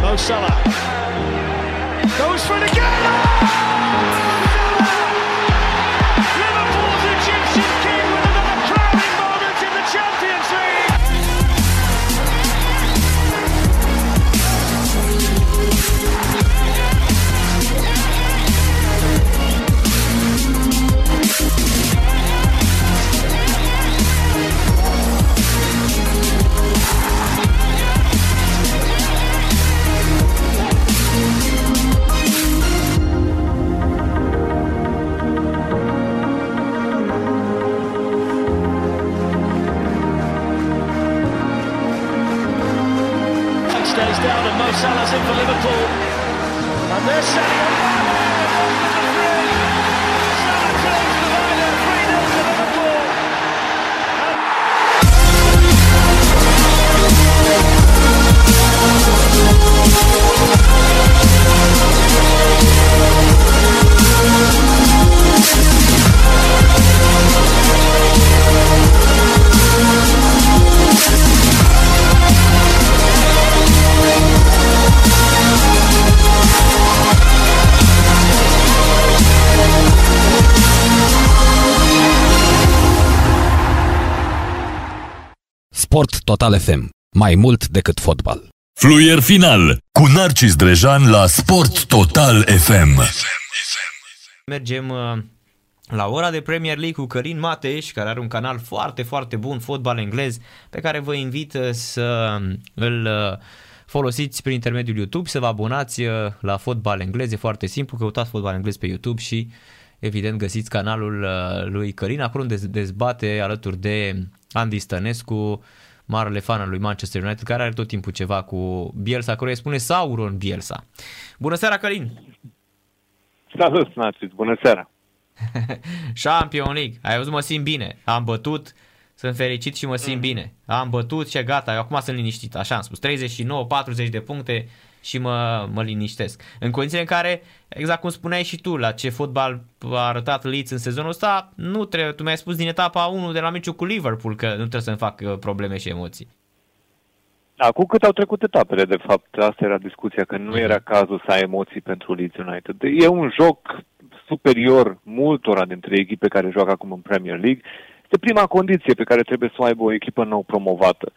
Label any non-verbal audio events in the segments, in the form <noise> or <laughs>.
Mo Salah goes for it again. for Liverpool. And they're setting up We'll be right back. Total FM. Mai mult decât fotbal. Fluier final cu Narcis Drejan la Sport Total FM. Mergem uh, la ora de Premier League cu Cărin Mateș, care are un canal foarte, foarte bun, fotbal englez, pe care vă invit uh, să îl uh, folosiți prin intermediul YouTube, să vă abonați uh, la fotbal englez, e foarte simplu, căutați fotbal englez pe YouTube și evident găsiți canalul uh, lui Cărin, acolo unde dezbate alături de Andy Stănescu, marele fan al lui Manchester United, care are tot timpul ceva cu Bielsa, care îi spune Sauron Bielsa. Bună seara, Călin! Salut, Narcis, bună seara! <laughs> Champion League, ai văzut, mă simt bine, am bătut, sunt fericit și mă simt bine. Am bătut și gata, acum sunt liniștit, așa am spus, 39-40 de puncte și mă, mă liniștesc. În condițiile în care, exact cum spuneai și tu, la ce fotbal a arătat Leeds în sezonul ăsta, nu trebuie, tu mi-ai spus din etapa 1 de la meciul cu Liverpool că nu trebuie să-mi fac uh, probleme și emoții. Acum cât au trecut etapele, de fapt, asta era discuția, că nu era cazul să ai emoții pentru Leeds United. E un joc superior multora dintre echipe care joacă acum în Premier League. Este prima condiție pe care trebuie să o aibă o echipă nou promovată.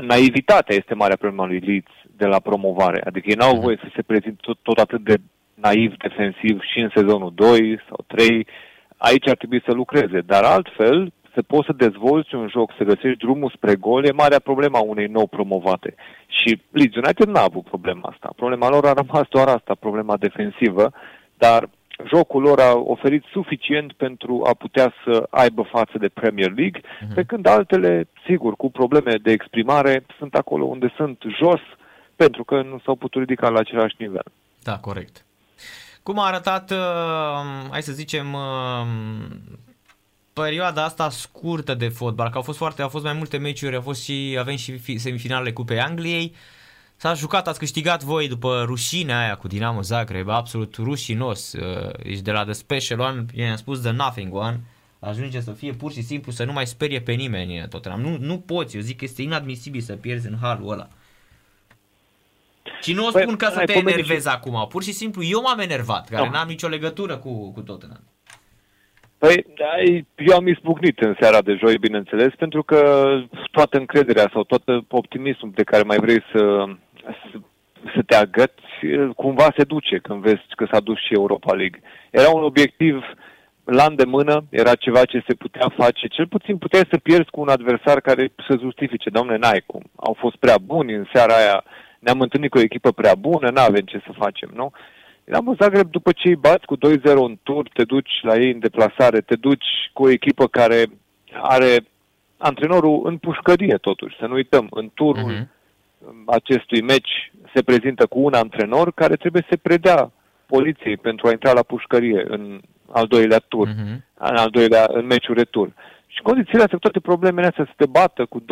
Naivitatea este marea problemă lui Leeds de la promovare. Adică ei n-au voie să se prezinte tot, tot atât de naiv defensiv și în sezonul 2 sau 3. Aici ar trebui să lucreze. Dar altfel, să poți să dezvolți un joc, să găsești drumul spre gol, e marea problema unei nou promovate. Și Leeds United n-a avut problema asta. Problema lor a rămas doar asta, problema defensivă, dar jocul lor a oferit suficient pentru a putea să aibă față de Premier League, uh-huh. pe când altele, sigur, cu probleme de exprimare, sunt acolo unde sunt jos, pentru că nu s-au putut ridica la același nivel. Da, corect. Cum a arătat, uh, hai să zicem, uh, perioada asta scurtă de fotbal, că au fost foarte, au fost mai multe meciuri, au fost și, avem și semifinalele Cupei Angliei, S-a jucat, ați câștigat voi după rușinea aia cu Dinamo Zagreb, absolut rușinos. Ești de la The Special One, i-am spus The Nothing One, ajunge să fie pur și simplu să nu mai sperie pe nimeni Tottenham. Nu, nu poți, eu zic că este inadmisibil să pierzi în halul ăla. Și nu o spun păi, ca să te enervezi și... acum, pur și simplu eu m-am enervat, care no. n-am nicio legătură cu, cu Tottenham. Păi, eu am izbucnit în seara de joi, bineînțeles, pentru că toată încrederea sau tot optimismul de care mai vrei să, să, să te agăți, cumva se duce când vezi că s-a dus și Europa League. Era un obiectiv la îndemână, era ceva ce se putea face, cel puțin puteai să pierzi cu un adversar care să justifice, domne, n-ai cum, au fost prea buni în seara aia, ne-am întâlnit cu o echipă prea bună, n-avem ce să facem, nu? Dinamo Zagreb, după ce îi bați cu 2-0 în tur, te duci la ei în deplasare, te duci cu o echipă care are antrenorul în pușcărie totuși, să nu uităm, în turul uh-huh. Acestui meci se prezintă cu un antrenor care trebuie să predea poliției pentru a intra la pușcărie în al doilea tur, uh-huh. în al doilea, în meciul retur. Și condițiile astea, toate problemele astea, să te bată cu 2-0,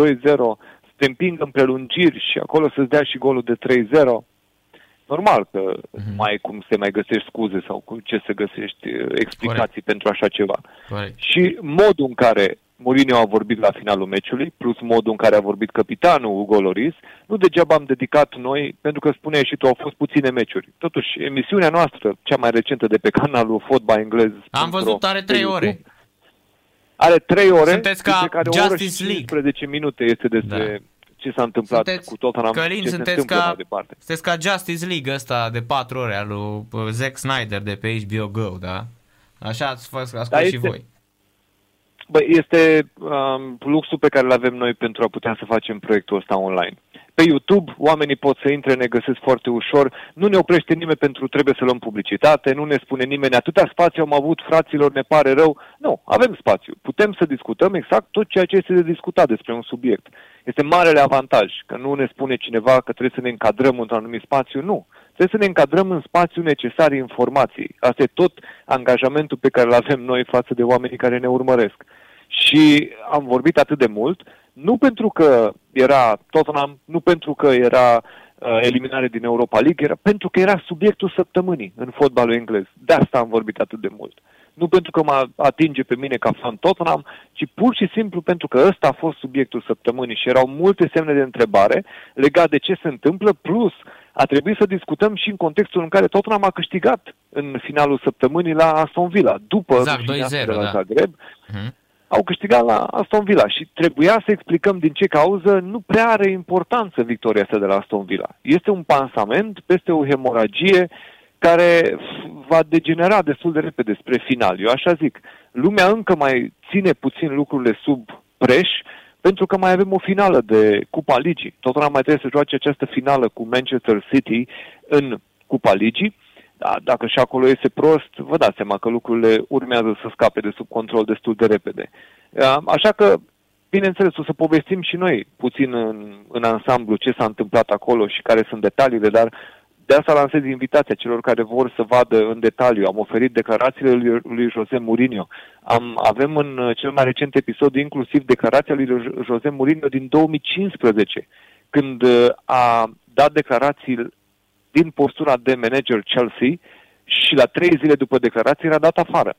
să te împingă în prelungiri și acolo să-ți dea și golul de 3-0, normal că mm-hmm. mai cum să mai găsești scuze sau cu ce să găsești uh, explicații Corect. pentru așa ceva. Corect. Și modul în care Mourinho a vorbit la finalul meciului, plus modul în care a vorbit capitanul Hugo Loris. Nu degeaba am dedicat noi, pentru că spuneai și tu, au fost puține meciuri. Totuși, emisiunea noastră, cea mai recentă de pe canalul Fotbal Englez... Am văzut, are trei ore. Are trei ore, Sunteți ca care Justice o oră League. 15 minute este despre da. ce s-a întâmplat Sunteți- cu Tottenham, Călin, ce se sunteți întâmplă ca, mai departe. sunteți ca Justice League ăsta de 4 ore al lui uh, Zack Snyder de pe HBO Go, da? Așa ați fost, ați Da, fost și este- voi. Bă, este um, luxul pe care îl avem noi pentru a putea să facem proiectul ăsta online. Pe YouTube, oamenii pot să intre, ne găsesc foarte ușor, nu ne oprește nimeni pentru trebuie să luăm publicitate, nu ne spune nimeni atâta spațiu am avut, fraților, ne pare rău. Nu, avem spațiu. Putem să discutăm exact tot ceea ce este de discutat despre un subiect. Este marele avantaj, că nu ne spune cineva că trebuie să ne încadrăm într-un anumit spațiu, nu. Trebuie să ne încadrăm în spațiu necesar informației. Asta e tot angajamentul pe care îl avem noi față de oamenii care ne urmăresc. Și am vorbit atât de mult, nu pentru că era Tottenham, nu pentru că era uh, eliminare din Europa League, era pentru că era subiectul săptămânii în fotbalul englez. De asta am vorbit atât de mult. Nu pentru că mă atinge pe mine ca fan Tottenham, ci pur și simplu pentru că ăsta a fost subiectul săptămânii și erau multe semne de întrebare legate de ce se întâmplă, plus a trebuit să discutăm și în contextul în care Tottenham a câștigat în finalul săptămânii la Aston Villa, după Exact, rușinea 2-0, de la da. Zagreb, Mhm. au câștigat la Aston Villa și trebuia să explicăm din ce cauză nu prea are importanță victoria asta de la Aston Villa. Este un pansament peste o hemoragie care va degenera destul de repede spre final. Eu așa zic. Lumea încă mai ține puțin lucrurile sub preș pentru că mai avem o finală de Cupa Ligii. Tottenham mai trebuie să joace această finală cu Manchester City în Cupa Ligii. Da, dacă și acolo iese prost, vă dați seama că lucrurile urmează să scape de sub control destul de repede. Uh, Așa că, bineînțeles, o să povestim și noi puțin în, în ansamblu ce s-a întâmplat acolo și care sunt detaliile, dar de asta lansez invitația celor care vor să vadă în detaliu. Am oferit declarațiile lui, lui Jose Mourinho. Am, avem în uh, cel mai recent episod inclusiv declarația lui Jo- Jose Mourinho din 2015, când uh, a dat declarații din postura de manager Chelsea și la trei zile după declarație era dat afară.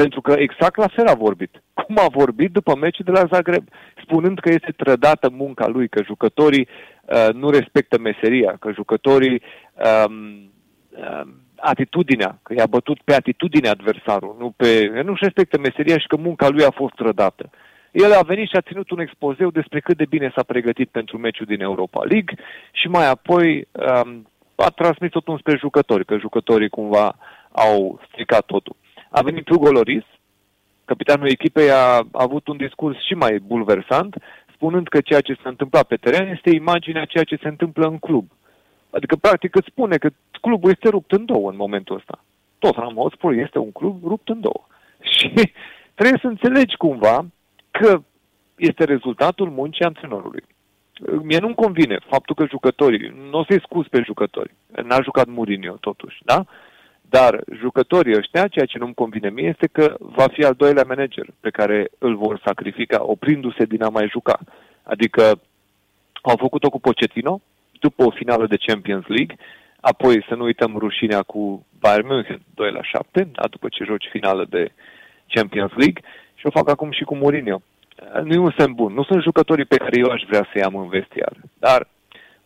Pentru că exact la fel a vorbit. Cum a vorbit după meciul de la Zagreb, spunând că este trădată munca lui, că jucătorii uh, nu respectă meseria, că jucătorii um, um, atitudinea, că i-a bătut pe atitudinea adversarul, nu pe, nu-și respectă meseria și că munca lui a fost trădată. El a venit și a ținut un expozeu despre cât de bine s-a pregătit pentru meciul din Europa League și mai apoi um, a transmis totul spre jucători, că jucătorii cumva au stricat totul. A venit Hugo Loris, capitanul echipei a avut un discurs și mai bulversant, spunând că ceea ce s-a întâmplat pe teren este imaginea ceea ce se întâmplă în club. Adică, practic, îți spune că clubul este rupt în două în momentul ăsta. Tottenham Hotspur este un club rupt în două. <laughs> Și trebuie să înțelegi cumva că este rezultatul muncii antrenorului. Mie nu-mi convine faptul că jucătorii, nu o să-i scuz pe jucători, n-a jucat Mourinho totuși, da? Dar jucătorii ăștia, ceea ce nu-mi convine mie, este că va fi al doilea manager pe care îl vor sacrifica, oprindu-se din a mai juca. Adică au făcut-o cu Pochettino, după o finală de Champions League, apoi să nu uităm rușinea cu Bayern München, 2 la 7, da, după ce joci finală de Champions League, și o fac acum și cu Mourinho. Nu e un semn bun. Nu sunt jucătorii pe care eu aș vrea să-i am în vestiar. Dar,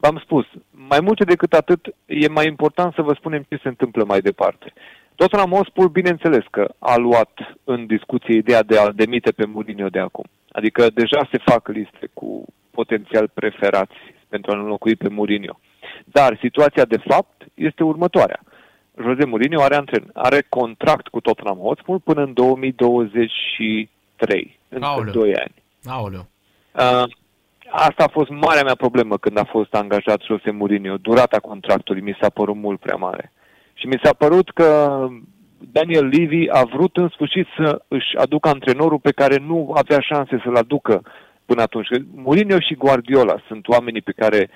v-am spus, mai mult decât atât, e mai important să vă spunem ce se întâmplă mai departe. Tottenham Hotspur, bineînțeles că a luat în discuție ideea de a demite pe Mourinho de acum. Adică deja se fac liste cu potențial preferați pentru a înlocui pe Mourinho. Dar situația de fapt este următoarea. Jose Mourinho are, antren, are contract cu Tottenham Hotspur până în 2023, încă Aoleu. 2 ani. Aoleu. Uh, asta a fost marea mea problemă când a fost angajat Jose Mourinho. Durata contractului mi s-a părut mult prea mare. Și mi s-a părut că Daniel Levy a vrut în sfârșit să își aducă antrenorul pe care nu avea șanse să-l aducă până atunci. Că Mourinho și Guardiola sunt oamenii pe care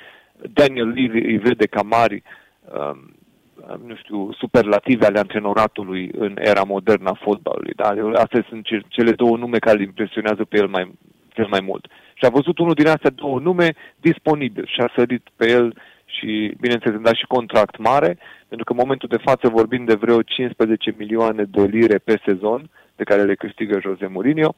Daniel Levy îi vede ca mari um, nu știu, superlative ale antrenoratului în era modernă a fotbalului. Da? Astea sunt ce- cele două nume care îl impresionează pe el mai, cel mai mult. Și a văzut unul din astea două nume disponibil și a sărit pe el și, bineînțeles, îmi da și contract mare, pentru că în momentul de față vorbim de vreo 15 milioane de lire pe sezon pe care le câștigă Jose Mourinho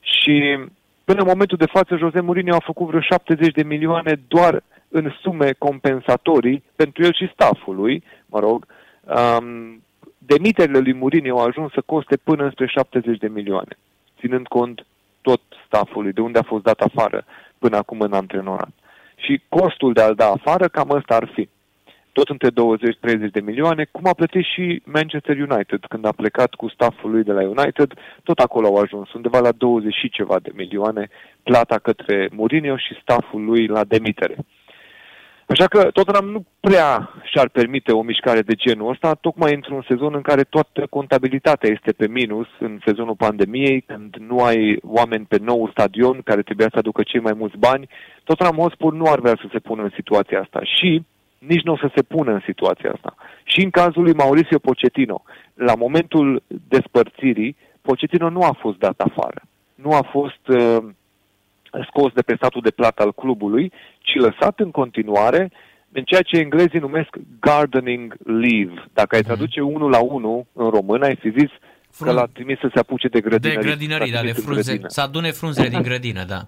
Și până în momentul de față, Jose Mourinho a făcut vreo 70 de milioane doar în sume compensatorii pentru el și stafful lui, mă rog. Um, demiterile lui Mourinho au ajuns să coste până spre 70 de milioane, ținând cont tot staffului, de unde a fost dat afară până acum în antrenorat. Și costul de a-l da afară, cam ăsta ar fi tot între 20-30 de milioane, cum a plătit și Manchester United când a plecat cu stafful lui de la United, tot acolo au ajuns, undeva la 20 și ceva de milioane plata către Mourinho și stafful lui la demitere. Așa că Tottenham nu prea și-ar permite o mișcare de genul ăsta, tocmai într-un sezon în care toată contabilitatea este pe minus, în sezonul pandemiei, când nu ai oameni pe nou stadion care trebuia să aducă cei mai mulți bani, Tottenham Hotspur nu ar vrea să se pună în situația asta. Și nici nu o să se pună în situația asta. Și în cazul lui Mauricio Pochettino, la momentul despărțirii, Pochettino nu a fost dat afară. Nu a fost uh, scos de pe statul de plată al clubului, ci lăsat în continuare în ceea ce englezii numesc gardening leave. Dacă ai mhm. traduce unul la unul în român, ai fi zis Frun... că l-a trimis să se apuce de grădinării. De grădinării, da, de frunze, să adune frunzele din grădină, da.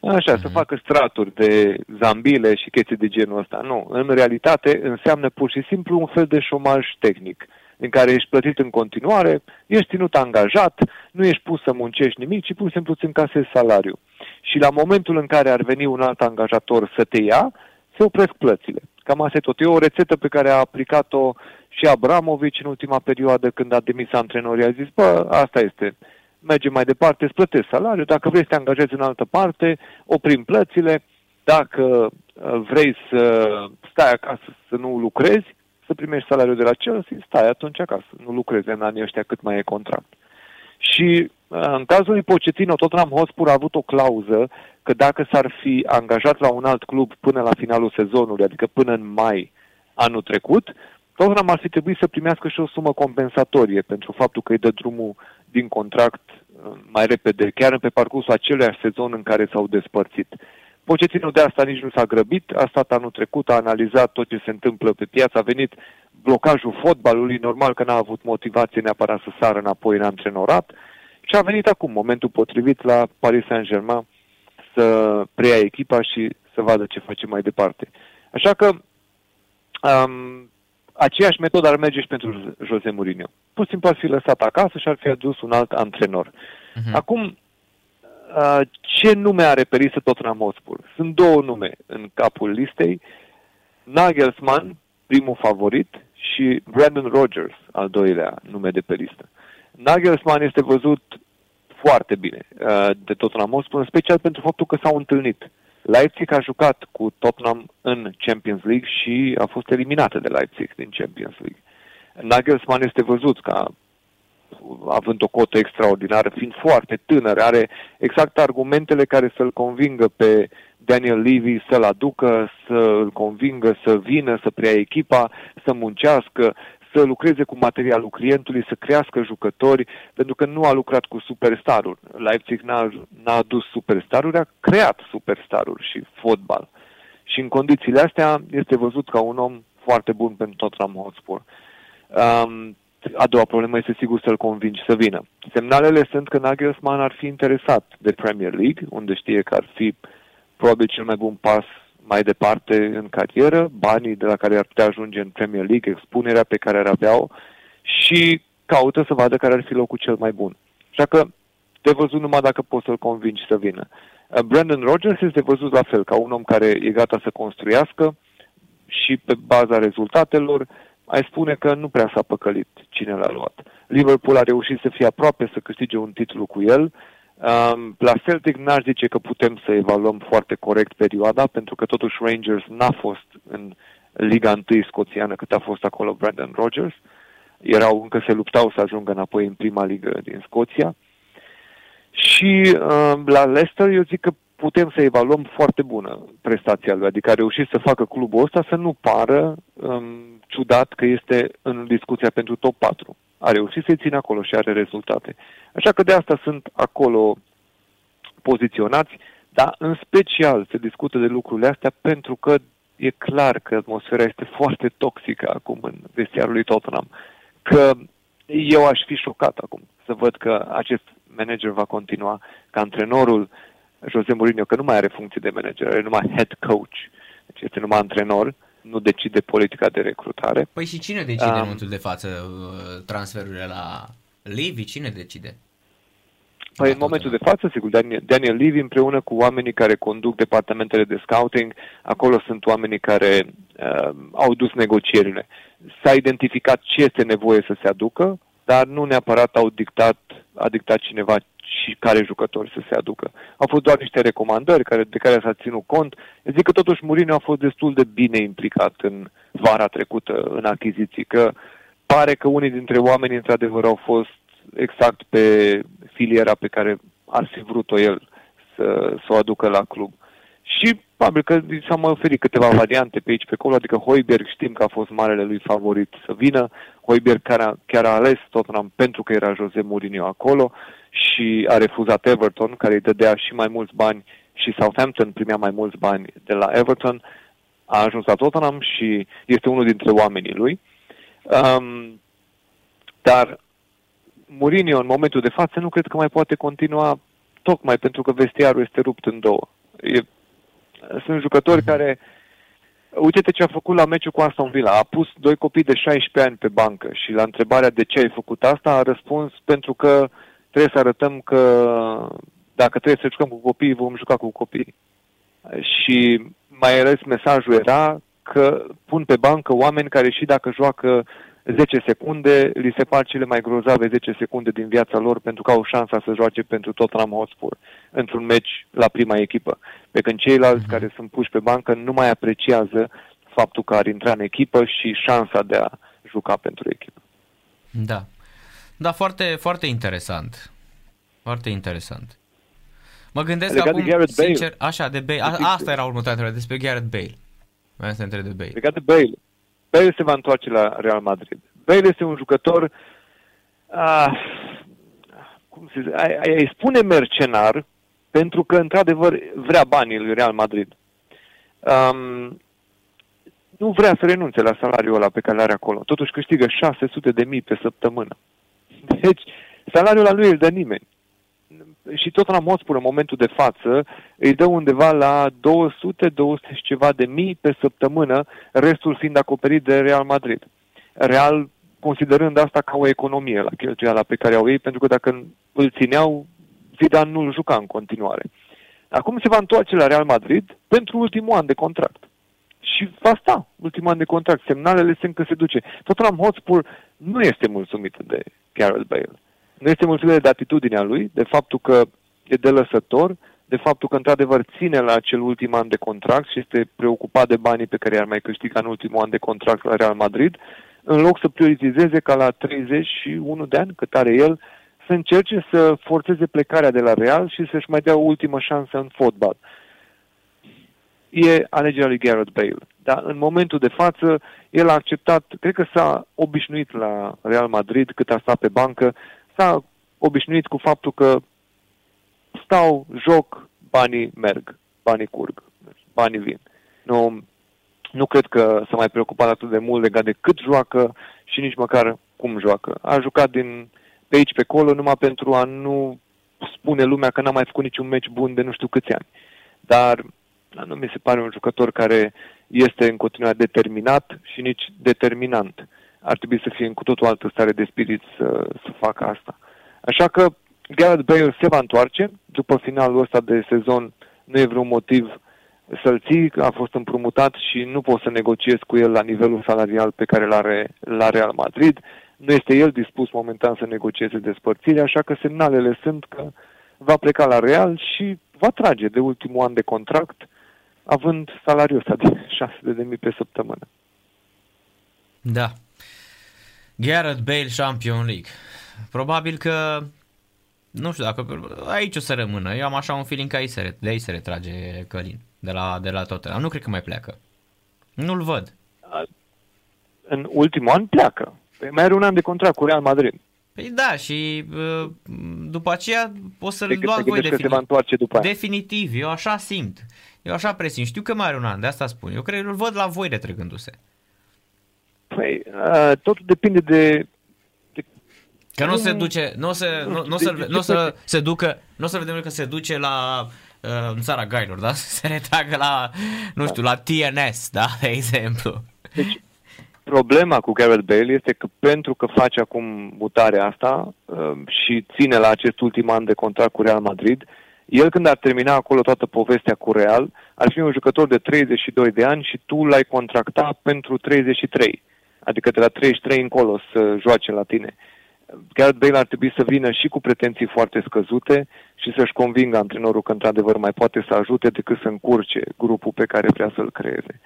Așa, mm-hmm. să mhm. facă straturi de zambile și chestii de genul ăsta. Nu, în realitate înseamnă pur și simplu un fel de șomaj tehnic, în care ești plătit în continuare, ești ținut angajat, nu ești pus să muncești nimic, ci pur și simplu îți încasezi salariu. Și la momentul în care ar veni un alt angajator să te ia, se opresc plățile. Cam asta e tot. E o rețetă pe care a aplicat-o și Abramovici în ultima perioadă când a demis antrenorii. A zis, bă, asta este mergem mai departe, îți plătesc salariul, dacă vrei să te angajezi în altă parte, oprim plățile, dacă uh, vrei să stai acasă să nu lucrezi, să primești salariul de la Chelsea, stai atunci acasă, nu lucrezi în anii ăștia cât mai e contract. Și uh, în cazul lui Pochettino, Tottenham Hotspur a avut o clauză că dacă s-ar fi angajat la un alt club până la finalul sezonului, adică până în mai anul trecut, Tottenham ar fi trebuit să primească și o sumă compensatorie pentru faptul că îi dă drumul din contract uh, mai repede, chiar pe parcursul aceluiași sezon în care s-au despărțit. Pochettino de asta nici nu s-a grăbit, a stat anul trecut, a analizat tot ce se întâmplă pe piață, a venit blocajul fotbalului, normal că n-a avut motivație neapărat să sară înapoi în antrenorat și a venit acum momentul potrivit la Paris Saint-Germain să preia echipa și să vadă ce face mai departe. Așa că um, aceeași metodă ar merge și pentru Jose Mourinho. Pur și simplu ar fi lăsat acasă și ar fi adus un alt antrenor. Uh-huh. Acum, ce nume are pe listă Tottenham Hotspur? Sunt două nume în capul listei. Nagelsmann, primul favorit, și Brandon Rogers, al doilea nume de pe listă. Nagelsmann este văzut foarte bine de Tottenham Hotspur, în special pentru faptul că s-au întâlnit. Leipzig a jucat cu Tottenham în Champions League și a fost eliminată de Leipzig din Champions League. Nagelsmann este văzut ca având o cotă extraordinară, fiind foarte tânăr, are exact argumentele care să-l convingă pe Daniel Levy să-l aducă, să-l convingă să vină, să preia echipa, să muncească, să lucreze cu materialul clientului, să crească jucători, pentru că nu a lucrat cu superstaruri. Leipzig n-a, n-a adus superstaruri, a creat superstaruri și fotbal. Și în condițiile astea este văzut ca un om foarte bun pentru Tottenham Hotspur. Um, a doua problemă este sigur să-l convingi să vină. Semnalele sunt că Nagelsmann ar fi interesat de Premier League, unde știe că ar fi probabil cel mai bun pas mai departe în carieră, banii de la care ar putea ajunge în Premier League, expunerea pe care ar avea-o și caută să vadă care ar fi locul cel mai bun. Așa că de văzut numai dacă poți să-l convingi să vină. Uh, Brandon Rogers este văzut la fel, ca un om care e gata să construiască și pe baza rezultatelor ai spune că nu prea s-a păcălit cine l-a luat. Liverpool a reușit să fie aproape să câștige un titlu cu el, Um, la Celtic n-aș zice că putem să evaluăm foarte corect perioada, pentru că totuși Rangers n-a fost în Liga 1 scoțiană cât a fost acolo Brandon Rogers. Erau, încă se luptau să ajungă înapoi în prima ligă din Scoția. Și um, la Leicester eu zic că putem să evaluăm foarte bună prestația lui, adică a reușit să facă clubul ăsta să nu pară um, ciudat că este în discuția pentru top 4 a reușit să-i țină acolo și are rezultate. Așa că de asta sunt acolo poziționați, dar în special se discută de lucrurile astea pentru că e clar că atmosfera este foarte toxică acum în vestiarul lui Tottenham. Că eu aș fi șocat acum să văd că acest manager va continua, ca antrenorul Jose Mourinho, că nu mai are funcție de manager, are numai head coach, deci este numai antrenor, nu decide politica de recrutare. Păi și cine decide um, în momentul de față uh, transferurile la Levy? Cine decide? Păi în momentul de față, sigur, Daniel, Daniel Levy împreună cu oamenii care conduc departamentele de scouting, acolo sunt oamenii care uh, au dus negocierile. S-a identificat ce este nevoie să se aducă, dar nu neapărat au dictat, a dictat cineva și care jucători să se aducă. Au fost doar niște recomandări care, de care s-a ținut cont. Eu zic că totuși Mourinho a fost destul de bine implicat în vara trecută în achiziții, că pare că unii dintre oameni într-adevăr au fost exact pe filiera pe care ar fi vrut-o el să, să o aducă la club. Și probabil că s-au mai oferit câteva variante pe aici, pe acolo, adică Hoiberg știm că a fost marele lui favorit să vină, Hoiberg chiar a, chiar a ales Tottenham pentru că era Jose Mourinho acolo și a refuzat Everton, care îi dădea și mai mulți bani și Southampton primea mai mulți bani de la Everton, a ajuns la Tottenham și este unul dintre oamenii lui. Um, dar Mourinho în momentul de față nu cred că mai poate continua tocmai pentru că vestiarul este rupt în două. E, sunt jucători mhm. care Uite-te ce a făcut la meciul cu Aston Villa. A pus doi copii de 16 ani pe bancă și la întrebarea de ce ai făcut asta a răspuns pentru că trebuie să arătăm că dacă trebuie să jucăm cu copii, vom juca cu copii. Și mai ales mesajul era că pun pe bancă oameni care și dacă joacă 10 secunde, li se par cele mai grozave 10 secunde din viața lor pentru că au șansa să joace pentru Tottenham Hotspur într-un meci la prima echipă. Pe când ceilalți mm-hmm. care sunt puși pe bancă nu mai apreciază faptul că ar intra în echipă și șansa de a juca pentru echipă. Da. Da, foarte, foarte interesant. Foarte interesant. Mă gândesc Legat acum, de sincer, Bale. așa, de Bale. A, asta era următoarea întrebare, despre Gareth Bale. Mai să întreb de Bale. Legat de Bale. Bale se va întoarce la Real Madrid. Bale este un jucător, ah, cum se zice, ai, ai spune mercenar, pentru că, într-adevăr, vrea banii lui Real Madrid. Um, nu vrea să renunțe la salariul ăla pe care l are acolo. Totuși câștigă 600 de mii pe săptămână. Deci, salariul ăla nu îl dă nimeni. Și tot la Hotspur în momentul de față îi dă undeva la 200-200 și ceva de mii pe săptămână, restul fiind acoperit de Real Madrid. Real considerând asta ca o economie la cheltuiala pe care au ei, pentru că dacă îl țineau, Zidane nu-l juca în continuare. Acum se va întoarce la Real Madrid pentru ultimul an de contract. Și va sta ultimul an de contract. Semnalele sunt că se duce. Tottenham Hotspur nu este mulțumit de Gareth Bale. Nu este mulțumit de atitudinea lui, de faptul că e de lăsător, de faptul că într-adevăr ține la acel ultim an de contract și este preocupat de banii pe care i-ar mai câștiga în ultimul an de contract la Real Madrid, în loc să prioritizeze ca la 31 de ani, cât are el, să încerce să forțeze plecarea de la Real și să-și mai dea o ultimă șansă în fotbal. E alegerea lui Gareth Bale. Dar în momentul de față, el a acceptat, cred că s-a obișnuit la Real Madrid cât a stat pe bancă, s-a obișnuit cu faptul că stau, joc, banii merg, banii curg, banii vin. Nu, nu cred că s-a mai preocupat atât de mult legat de cât joacă și nici măcar cum joacă. A jucat din pe aici, pe acolo, numai pentru a nu spune lumea că n-a mai făcut niciun meci bun de nu știu câți ani. Dar nu mi se pare un jucător care este în continuare determinat și nici determinant. Ar trebui să fie în cu totul altă stare de spirit să, să facă asta. Așa că Gareth Bale se va întoarce. După finalul ăsta de sezon nu e vreun motiv să-l ții, a fost împrumutat și nu poți să negociezi cu el la nivelul salarial pe care îl are la Real Madrid. Nu este el dispus momentan să negocieze despărțirea, așa că semnalele sunt că va pleca la Real și va trage de ultimul an de contract, având salariul ăsta de <laughs> 600 de mii pe săptămână. Da. Gareth Bale Champion League. Probabil că nu știu dacă aici o să rămână. Eu am așa un feeling că aici se, de aici se retrage Călin de la, de la Tottenham. Nu cred că mai pleacă. Nu-l văd. În ultimul an pleacă. Păi mai are un an de contract cu Real Madrid. Păi da, și uh, după aceea o să-l luați voi definitiv. se va întoarce după aia. Definitiv, eu așa simt. Eu așa presimt. Știu că mai are un an, de asta spun. Eu cred că îl văd la voi retrăgându-se. Păi, uh, totul depinde de, de Că nu se duce, nu o să, nu, nu, să, nu o să se ducă, nu o să vedem că se duce la uh, în țara gailor, da? Să <laughs> se retragă la, nu știu, la TNS, da? De exemplu. Deci, problema cu Gareth Bale este că pentru că face acum mutarea asta uh, și ține la acest ultim an de contract cu Real Madrid, el când ar termina acolo toată povestea cu Real, ar fi un jucător de 32 de ani și tu l-ai contracta pentru 33. Adică de la 33 încolo să joace la tine. Gareth Bale ar trebui să vină și cu pretenții foarte scăzute și să-și convingă antrenorul că într-adevăr mai poate să ajute decât să încurce grupul pe care vrea să-l creeze.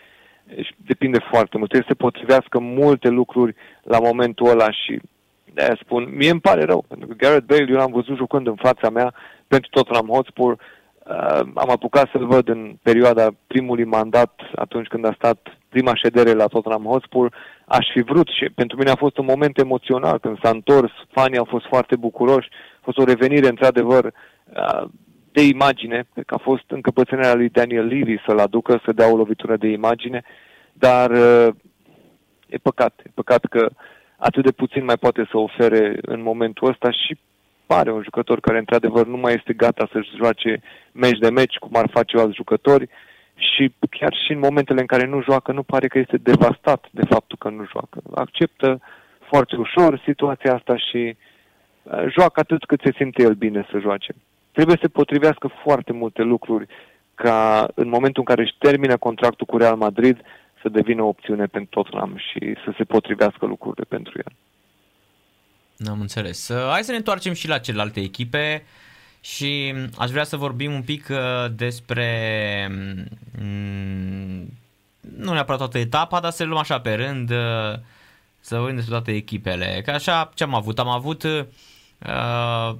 Deci depinde foarte mult. Trebuie să se potrivească multe lucruri la momentul ăla și de spun, mie îmi pare rău, pentru că Gareth Bale eu l-am văzut jucând în fața mea pentru Tottenham Hotspur, uh, am apucat să-l văd în perioada primului mandat, atunci când a stat prima ședere la Tottenham Hotspur, aș fi vrut și pentru mine a fost un moment emoțional când s-a întors, fanii au fost foarte bucuroși, a fost o revenire într-adevăr uh, de imagine, că a fost încăpățânarea lui Daniel Levy să-l aducă, să dea o lovitură de imagine, dar uh, e păcat, e păcat că atât de puțin mai poate să ofere în momentul ăsta și pare un jucător care într-adevăr nu mai este gata să-și joace meci de meci cum ar face alți jucători și chiar și în momentele în care nu joacă nu pare că este devastat de faptul că nu joacă. Acceptă foarte ușor situația asta și uh, joacă atât cât se simte el bine să joace. Trebuie să potrivească foarte multe lucruri ca în momentul în care își termină contractul cu Real Madrid să devină o opțiune pentru Tottenham și să se potrivească lucrurile pentru el. Am înțeles. Hai să ne întoarcem și la celelalte echipe și aș vrea să vorbim un pic uh, despre mm, nu neapărat toată etapa, dar să le luăm așa pe rând, uh, să vorbim despre toate echipele. Că așa, ce am avut? Am avut uh,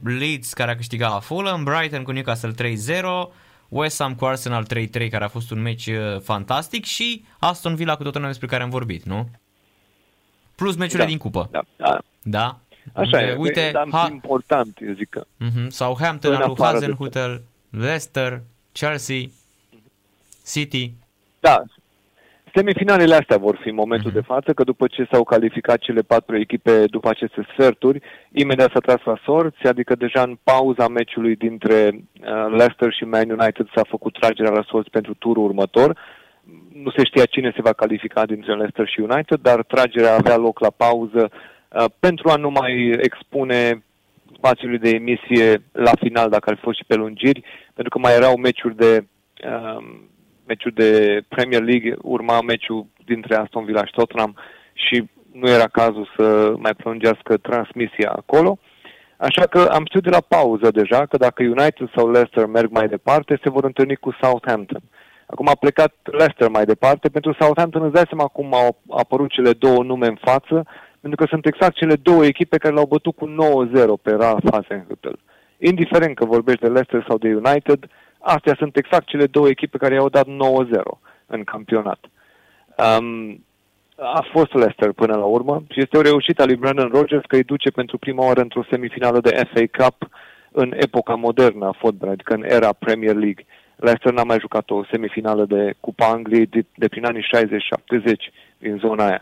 Leeds care a câștigat la Fulham, Brighton cu Newcastle 3-0, West Ham cu Arsenal 3-3 care a fost un meci uh, fantastic și Aston Villa cu Tottenham despre care am vorbit, nu? Plus meciurile da, din cupă. Da, da. da? Așa e, uite, dar ha... important, eu zic că... Uh-huh. Southampton, al Hazenhutel, Leicester, Chelsea, City. Da, Semifinalele astea vor fi în momentul uh-huh. de față, că după ce s-au calificat cele patru echipe după aceste sferturi, imediat s-a tras la sorți, adică deja în pauza meciului dintre uh, Leicester și Man United s-a făcut tragerea la sorți pentru turul următor. Nu se știa cine se va califica dintre Leicester și United, dar tragerea avea loc la pauză uh, pentru a nu mai expune spațiului de emisie la final, dacă ar fi fost și pe lungiri, pentru că mai erau meciuri de uh, meciul de Premier League urma meciul dintre Aston Villa și Tottenham și nu era cazul să mai prelungească transmisia acolo. Așa că am știut de la pauză deja că dacă United sau Leicester merg mai departe, se vor întâlni cu Southampton. Acum a plecat Leicester mai departe. Pentru Southampton îți dai seama cum au apărut cele două nume în față, pentru că sunt exact cele două echipe care l-au bătut cu 9-0 pe Ralph Hasenhüttl. Indiferent că vorbești de Leicester sau de United, Astea sunt exact cele două echipe care i-au dat 9-0 în campionat. Um, a fost Leicester până la urmă și este o reușită a lui Brandon Rogers că îi duce pentru prima oară într-o semifinală de FA Cup în epoca modernă a fotbalului, adică în era Premier League. Leicester n-a mai jucat o semifinală de Cupa Angliei de, de prin anii 60-70 din zona aia.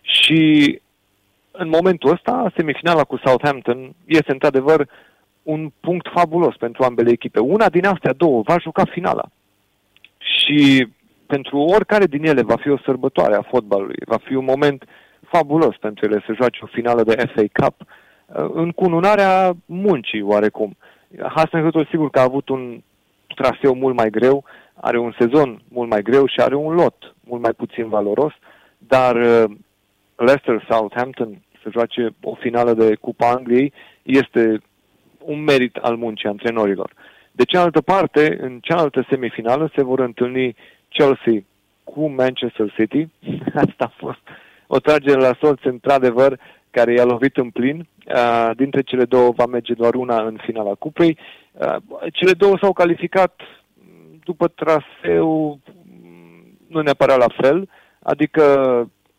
Și în momentul ăsta, semifinala cu Southampton este într-adevăr un punct fabulos pentru ambele echipe. Una din astea două va juca finala. Și pentru oricare din ele va fi o sărbătoare a fotbalului, va fi un moment fabulos pentru ele să joace o finală de FA Cup uh, în cununarea muncii oarecum. Hasenhüttl sigur că a avut un traseu mult mai greu, are un sezon mult mai greu și are un lot mult mai puțin valoros, dar uh, Leicester Southampton să joace o finală de Cupa Angliei este un merit al muncii antrenorilor. De cealaltă parte, în cealaltă semifinală se vor întâlni Chelsea cu Manchester City. <laughs> Asta a fost o tragere la sorți, într-adevăr, care i-a lovit în plin. Uh, dintre cele două va merge doar una în finala cupei. Uh, cele două s-au calificat după traseu nu neapărat la fel, adică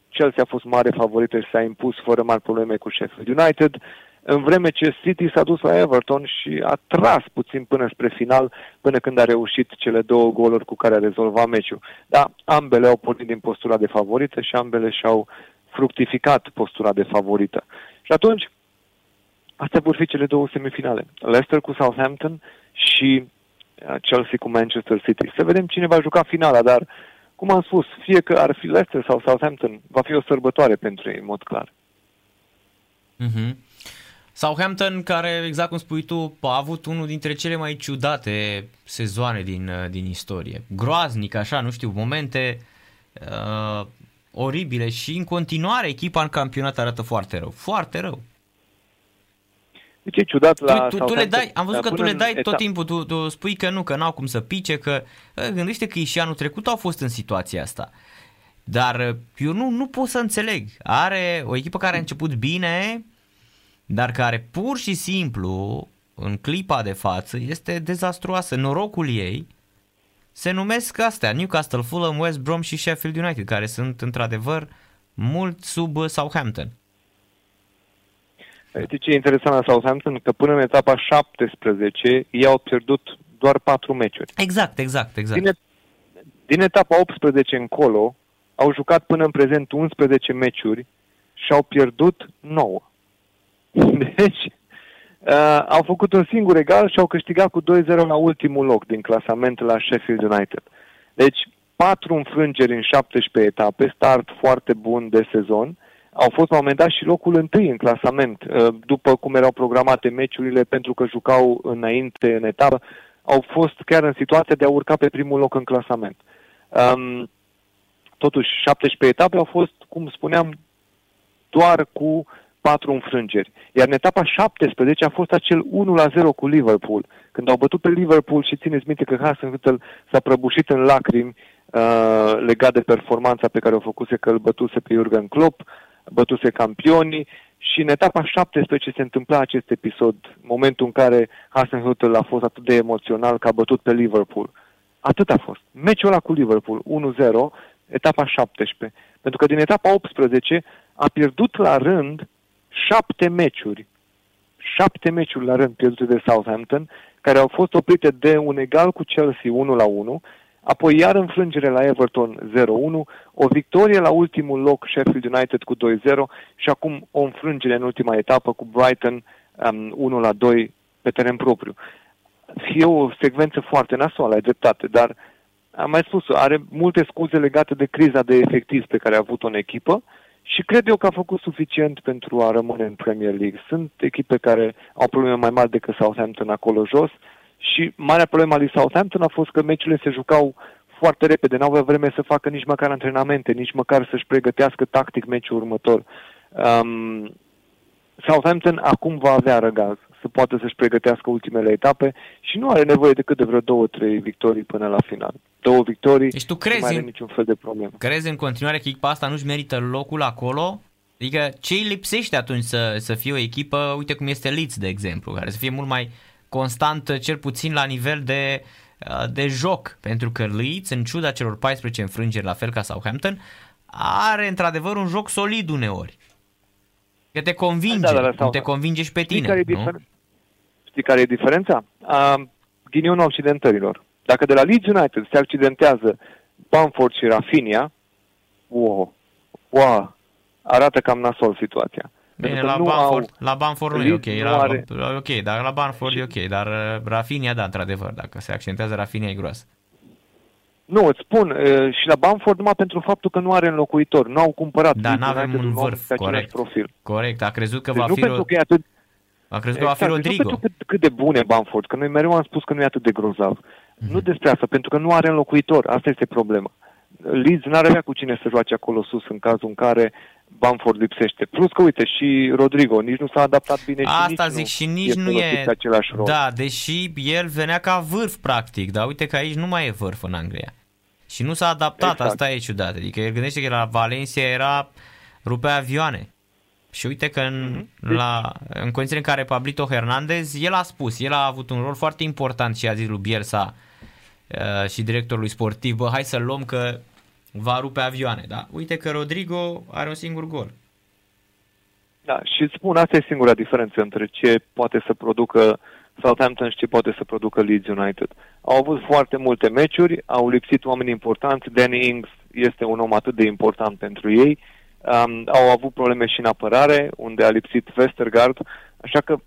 Chelsea a fost mare favorită și s-a impus fără mari probleme cu Sheffield United în vreme ce City s-a dus la Everton și a tras puțin până spre final, până când a reușit cele două goluri cu care a rezolvat meciul. Dar ambele au pornit din postura de favorită și ambele și-au fructificat postura de favorită. Și atunci, Astea vor fi cele două semifinale. Leicester cu Southampton și uh, Chelsea cu Manchester City. Să vedem cine va juca finala, dar, cum am spus, fie că ar fi Leicester sau Southampton, va fi o sărbătoare pentru ei, în mod clar. Mm-hmm. Southampton, care, exact cum spui tu, a avut unul dintre cele mai ciudate sezoane din, uh, din istorie. Groaznic, așa, nu știu, momente uh, oribile și în continuare echipa în campionat arată foarte rău. Foarte rău. Deci e ciudat la tu, tu, tu le dai, am văzut că tu le dai tot timpul, tu, tu spui că nu, că n-au cum să pice, că gândește că și anul trecut au fost în situația asta. Dar eu nu, nu pot să înțeleg. Are o echipă care a început bine, dar care pur și simplu, în clipa de față, este dezastruoasă. Norocul ei se numesc astea, Newcastle, Fulham, West Brom și Sheffield United, care sunt într-adevăr mult sub Southampton. Știi ce e interesant la Southampton? Că până în etapa 17 ei au pierdut doar 4 meciuri. Exact, exact, exact. Din, din etapa 18 încolo au jucat până în prezent 11 meciuri și au pierdut 9. <laughs> Deci, uh, au făcut un singur egal și au câștigat cu 2-0 la ultimul loc din clasament la Sheffield United. Deci, patru înfrângeri în 17 etape, start foarte bun de sezon. Au fost la un moment dat și locul întâi în clasament, uh, după cum erau programate meciurile, pentru că jucau înainte în etapă, au fost chiar în situația de a urca pe primul loc în clasament. Um, totuși, 17 etape au fost, cum spuneam, doar cu patru înfrângeri. Iar în etapa 17 a fost acel 1 la 0 cu Liverpool. Când au bătut pe Liverpool și țineți minte că Hasenhüttl s-a prăbușit în lacrimi uh, legat de performanța pe care o făcuse că îl bătuse pe Jurgen Klopp, bătuse campionii și în etapa 17 se întâmpla acest episod, momentul în care Hasenhüttl a fost atât de emoțional că a bătut pe Liverpool. Atât a fost. Meciul ăla cu Liverpool, 1-0, etapa 17. Pentru că din etapa 18 a pierdut la rând șapte meciuri, șapte meciuri la rând pierdute de Southampton, care au fost oprite de un egal cu Chelsea 1 la 1, apoi iar înfrângere la Everton 0-1, o victorie la ultimul loc Sheffield United cu 2-0 și acum o înfrângere în ultima etapă cu Brighton um, 1 la 2 pe teren propriu. E o secvență foarte nasoală, ai dreptate, dar am mai spus, are multe scuze legate de criza de efectiv pe care a avut-o în echipă și cred eu că a făcut suficient pentru a rămâne în Premier League. Sunt echipe care au probleme mai mari decât Southampton acolo jos și marea problemă a lui Southampton a fost că meciurile se jucau foarte repede, n-au avea vreme să facă nici măcar antrenamente, nici măcar să-și pregătească tactic meciul următor. Um, Southampton acum va avea răgaz să poată să-și pregătească ultimele etape și nu are nevoie decât de vreo două, trei victorii până la final. Două victorii, deci tu crezi, nu mai are niciun fel de problemă. Crezi în continuare că echipa asta nu-și merită locul acolo? Adică ce îi lipsește atunci să, să fie o echipă, uite cum este Leeds, de exemplu, care să fie mult mai constant, cel puțin la nivel de, de joc, pentru că Leeds, în ciuda celor 14 înfrângeri, la fel ca Southampton, are într-adevăr un joc solid uneori. Că te convinge, da, da, da, te convinge și pe tine, Știi care nu? Difer- Știi care e diferența? Uh, ghinionul accidentărilor. Dacă de la Leeds United se accidentează Bamford și Rafinha, wow, wow, arată cam nasol situația. Bine, la Bamford, au, la Bamford nu e ok, la, are... ok, dar la Bamford și... e ok, dar uh, Rafinha, da, într-adevăr, dacă se accidentează Rafinha e groasă. Nu, îți spun, uh, și la Bamford numai pentru faptul că nu are înlocuitor. Nu au cumpărat. Da, nu avem un vârf, corect. Profil. Corect, a crezut că deci va nu fi... pentru că e atât... A crezut exact, că va fi exact, Rodrigo. Nu pentru cât, cât de bun e Bamford, că noi mereu am spus că nu e atât de grozav. Mm-hmm. Nu despre asta, pentru că nu are înlocuitor. Asta este problema. Leeds n-ar avea cu cine să joace acolo sus în cazul în care Bamford lipsește. Plus că, uite, și Rodrigo nici nu s-a adaptat bine Asta și nici zic nu și nici e nu e... același rol. Da, deși el venea ca vârf, practic, dar uite că aici nu mai e vârf în Anglia. Și nu s-a adaptat, exact. asta e ciudat. Adică el gândește că la Valencia era rupea avioane. Și uite că în, mm-hmm. la, în condițiile în care Pablito Hernandez, el a spus, el a avut un rol foarte important și a zis lui Bielsa uh, și directorului sportiv, bă, hai să-l luăm că va rupe avioane, da? Uite că Rodrigo are un singur gol. Da, și îți spun, asta e singura diferență între ce poate să producă Southampton și ce poate să producă Leeds United. Au avut foarte multe meciuri, au lipsit oameni importanți, Danny Ings este un om atât de important pentru ei, um, au avut probleme și în apărare, unde a lipsit Westergaard, Așa că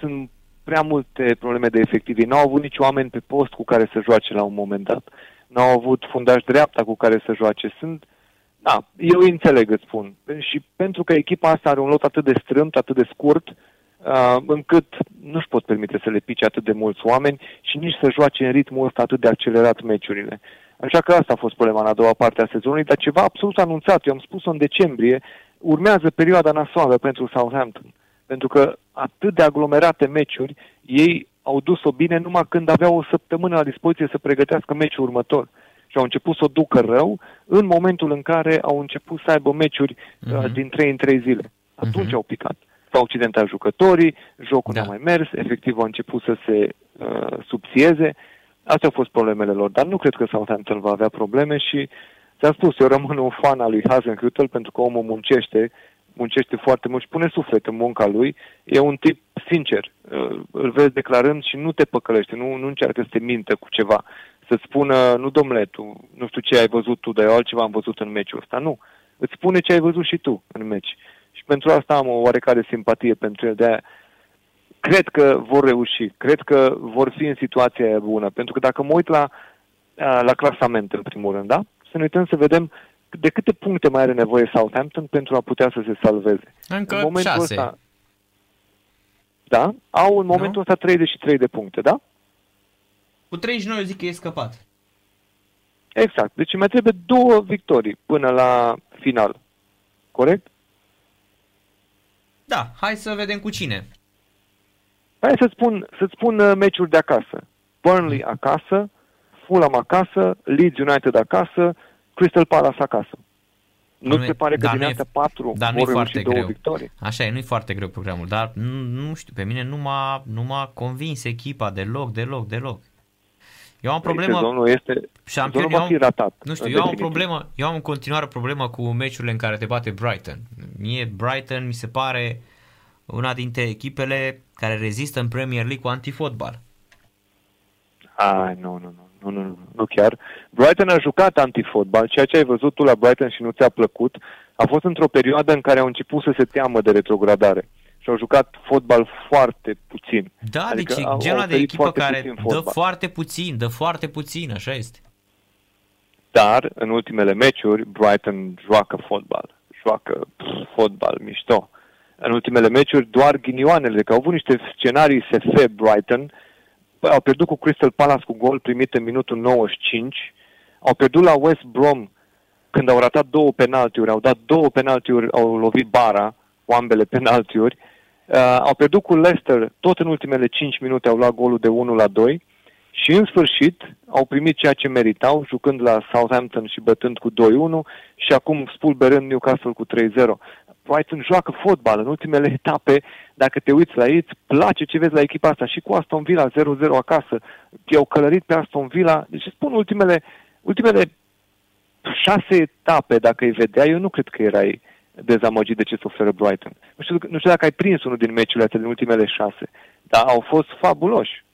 sunt prea multe probleme de efectivi. Nu au avut nici oameni pe post cu care să joace la un moment dat. Nu au avut fundaș dreapta cu care să joace. Sunt da, eu înțeleg, îți spun. Și pentru că echipa asta are un lot atât de strâmt, atât de scurt, uh, încât nu-și pot permite să le pice atât de mulți oameni și nici să joace în ritmul ăsta atât de accelerat meciurile. Așa că asta a fost problema în a doua parte a sezonului, dar ceva absolut anunțat, eu am spus-o în decembrie, urmează perioada nasoală pentru Southampton. Pentru că atât de aglomerate meciuri, ei au dus-o bine numai când aveau o săptămână la dispoziție să pregătească meciul următor și au început să o ducă rău în momentul în care au început să aibă meciuri uh-huh. uh, din 3 în 3 zile. Atunci uh-huh. au picat. S-au accidentat jucătorii, jocul da. n-a mai mers, efectiv au început să se uh, subțieze. Astea au fost problemele lor, dar nu cred că Southampton va avea probleme și ți-am spus, eu rămân un fan al lui Hasenhüttl pentru că omul muncește, muncește foarte mult și pune suflet în munca lui. E un tip sincer, uh, îl vezi declarând și nu te păcălește, nu, nu încearcă să te mintă cu ceva să-ți spună, nu domnule, tu nu știu ce ai văzut tu, dar eu altceva am văzut în meciul ăsta. Nu. Îți spune ce ai văzut și tu în meci. Și pentru asta am o oarecare simpatie pentru el. De cred că vor reuși, cred că vor fi în situația aia bună. Pentru că dacă mă uit la, la clasament, în primul rând, da? Să ne uităm să vedem de câte puncte mai are nevoie Southampton pentru a putea să se salveze. Încă în momentul șase. Ăsta, da? Au în momentul nu? ăsta 33 de puncte, da? Cu 39 eu zic că e scăpat. Exact. Deci mai trebuie două victorii până la final. Corect? Da, hai să vedem cu cine. Hai să-ți spun, să spun uh, meciuri de acasă. Burnley acasă, Fulham acasă, Leeds United acasă, Crystal Palace acasă. Nu, nu se pare că din astea patru dar vor foarte două greu. victorii? Așa e, nu e foarte greu programul, dar nu, nu știu, pe mine nu m-a, nu m-a convins echipa deloc, deloc, deloc. Eu am problemă... Sezonul este... Șampion, eu am, ratat. Nu știu, eu am, o problemă, eu am în continuare problemă cu meciurile în care te bate Brighton. Mie Brighton mi se pare una dintre echipele care rezistă în Premier League cu antifotbal. Ai, nu, nu, nu, nu, nu, nu chiar. Brighton a jucat antifotbal, ceea ce ai văzut tu la Brighton și nu ți-a plăcut, a fost într-o perioadă în care au început să se teamă de retrogradare și au jucat fotbal foarte puțin. Da, adică deci genul de echipă care dă foarte puțin, dă foarte puțin, așa este. Dar, în ultimele meciuri, Brighton joacă fotbal. Joacă pf, fotbal mișto. În ultimele meciuri, doar ghinioanele, că au avut niște scenarii SF Brighton, au pierdut cu Crystal Palace cu gol primit în minutul 95, au pierdut la West Brom când au ratat două penaltiuri, au dat două penaltiuri, au lovit bara, cu ambele penaltiuri, Uh, au pierdut cu Leicester, tot în ultimele 5 minute au luat golul de 1 la 2 și în sfârșit au primit ceea ce meritau, jucând la Southampton și bătând cu 2-1 și acum spulberând Newcastle cu 3-0. Brighton joacă fotbal în ultimele etape, dacă te uiți la ei, îți place ce vezi la echipa asta și cu Aston Villa 0-0 acasă, i-au călărit pe Aston Villa, deci spun ultimele, ultimele șase etape, dacă îi vedea, eu nu cred că erai uh, dezamăgit de ce oferă Brighton. Nu știu, nu știu dacă ai prins unul din meciurile din ultimele șase, dar au fost fabuloși.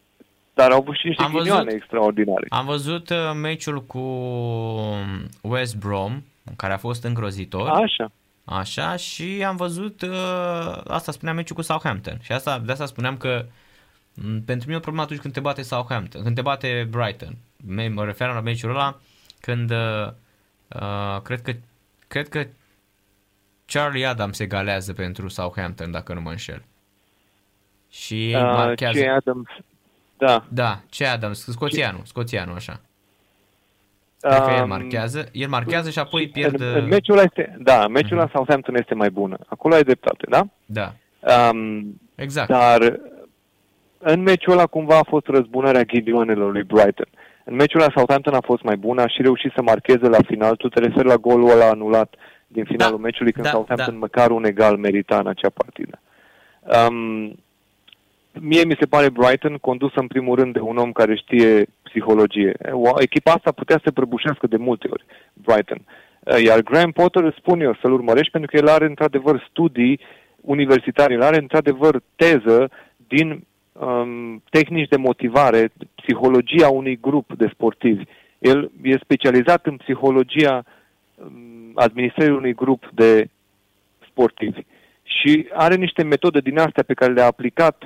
Dar au avut și niște ghinioane extraordinare. Am văzut uh, meciul cu West Brom, care a fost îngrozitor. Așa. Așa, și am văzut, uh, asta spuneam meciul cu Southampton. Și asta, de asta spuneam că pentru mine e o problemă atunci când te bate Southampton, când te bate Brighton. Mă referam la meciul ăla când uh, uh, cred că cred că Charlie Adams egalează pentru Southampton, dacă nu mă înșel. Și uh, marchează... Ce Adams, da. Da, ce Adams, scoțianul, scoțianul, așa. Cred că el marchează, el marchează și apoi pierde... În, în meciul ăla este, da, meciul uh-huh. la Southampton este mai bună. Acolo ai dreptate, da? Da. Um, exact. Dar în meciul ăla cumva a fost răzbunarea ghidionelor lui Brighton. În meciul la Southampton a fost mai bună, a și reușit să marcheze la final. Tu te referi la golul ăla anulat din finalul da, meciului când da, Southampton da. măcar un egal merita în acea partidă. Um, mie mi se pare Brighton condusă în primul rând de un om care știe psihologie. O, echipa asta putea să se prăbușească de multe ori, Brighton. Uh, iar Graham Potter spun eu să-l urmărești pentru că el are într-adevăr studii universitare, el are într-adevăr teză din um, tehnici de motivare, psihologia unui grup de sportivi. El e specializat în psihologia um, administrării unui grup de sportivi. Și are niște metode din astea pe care le-a aplicat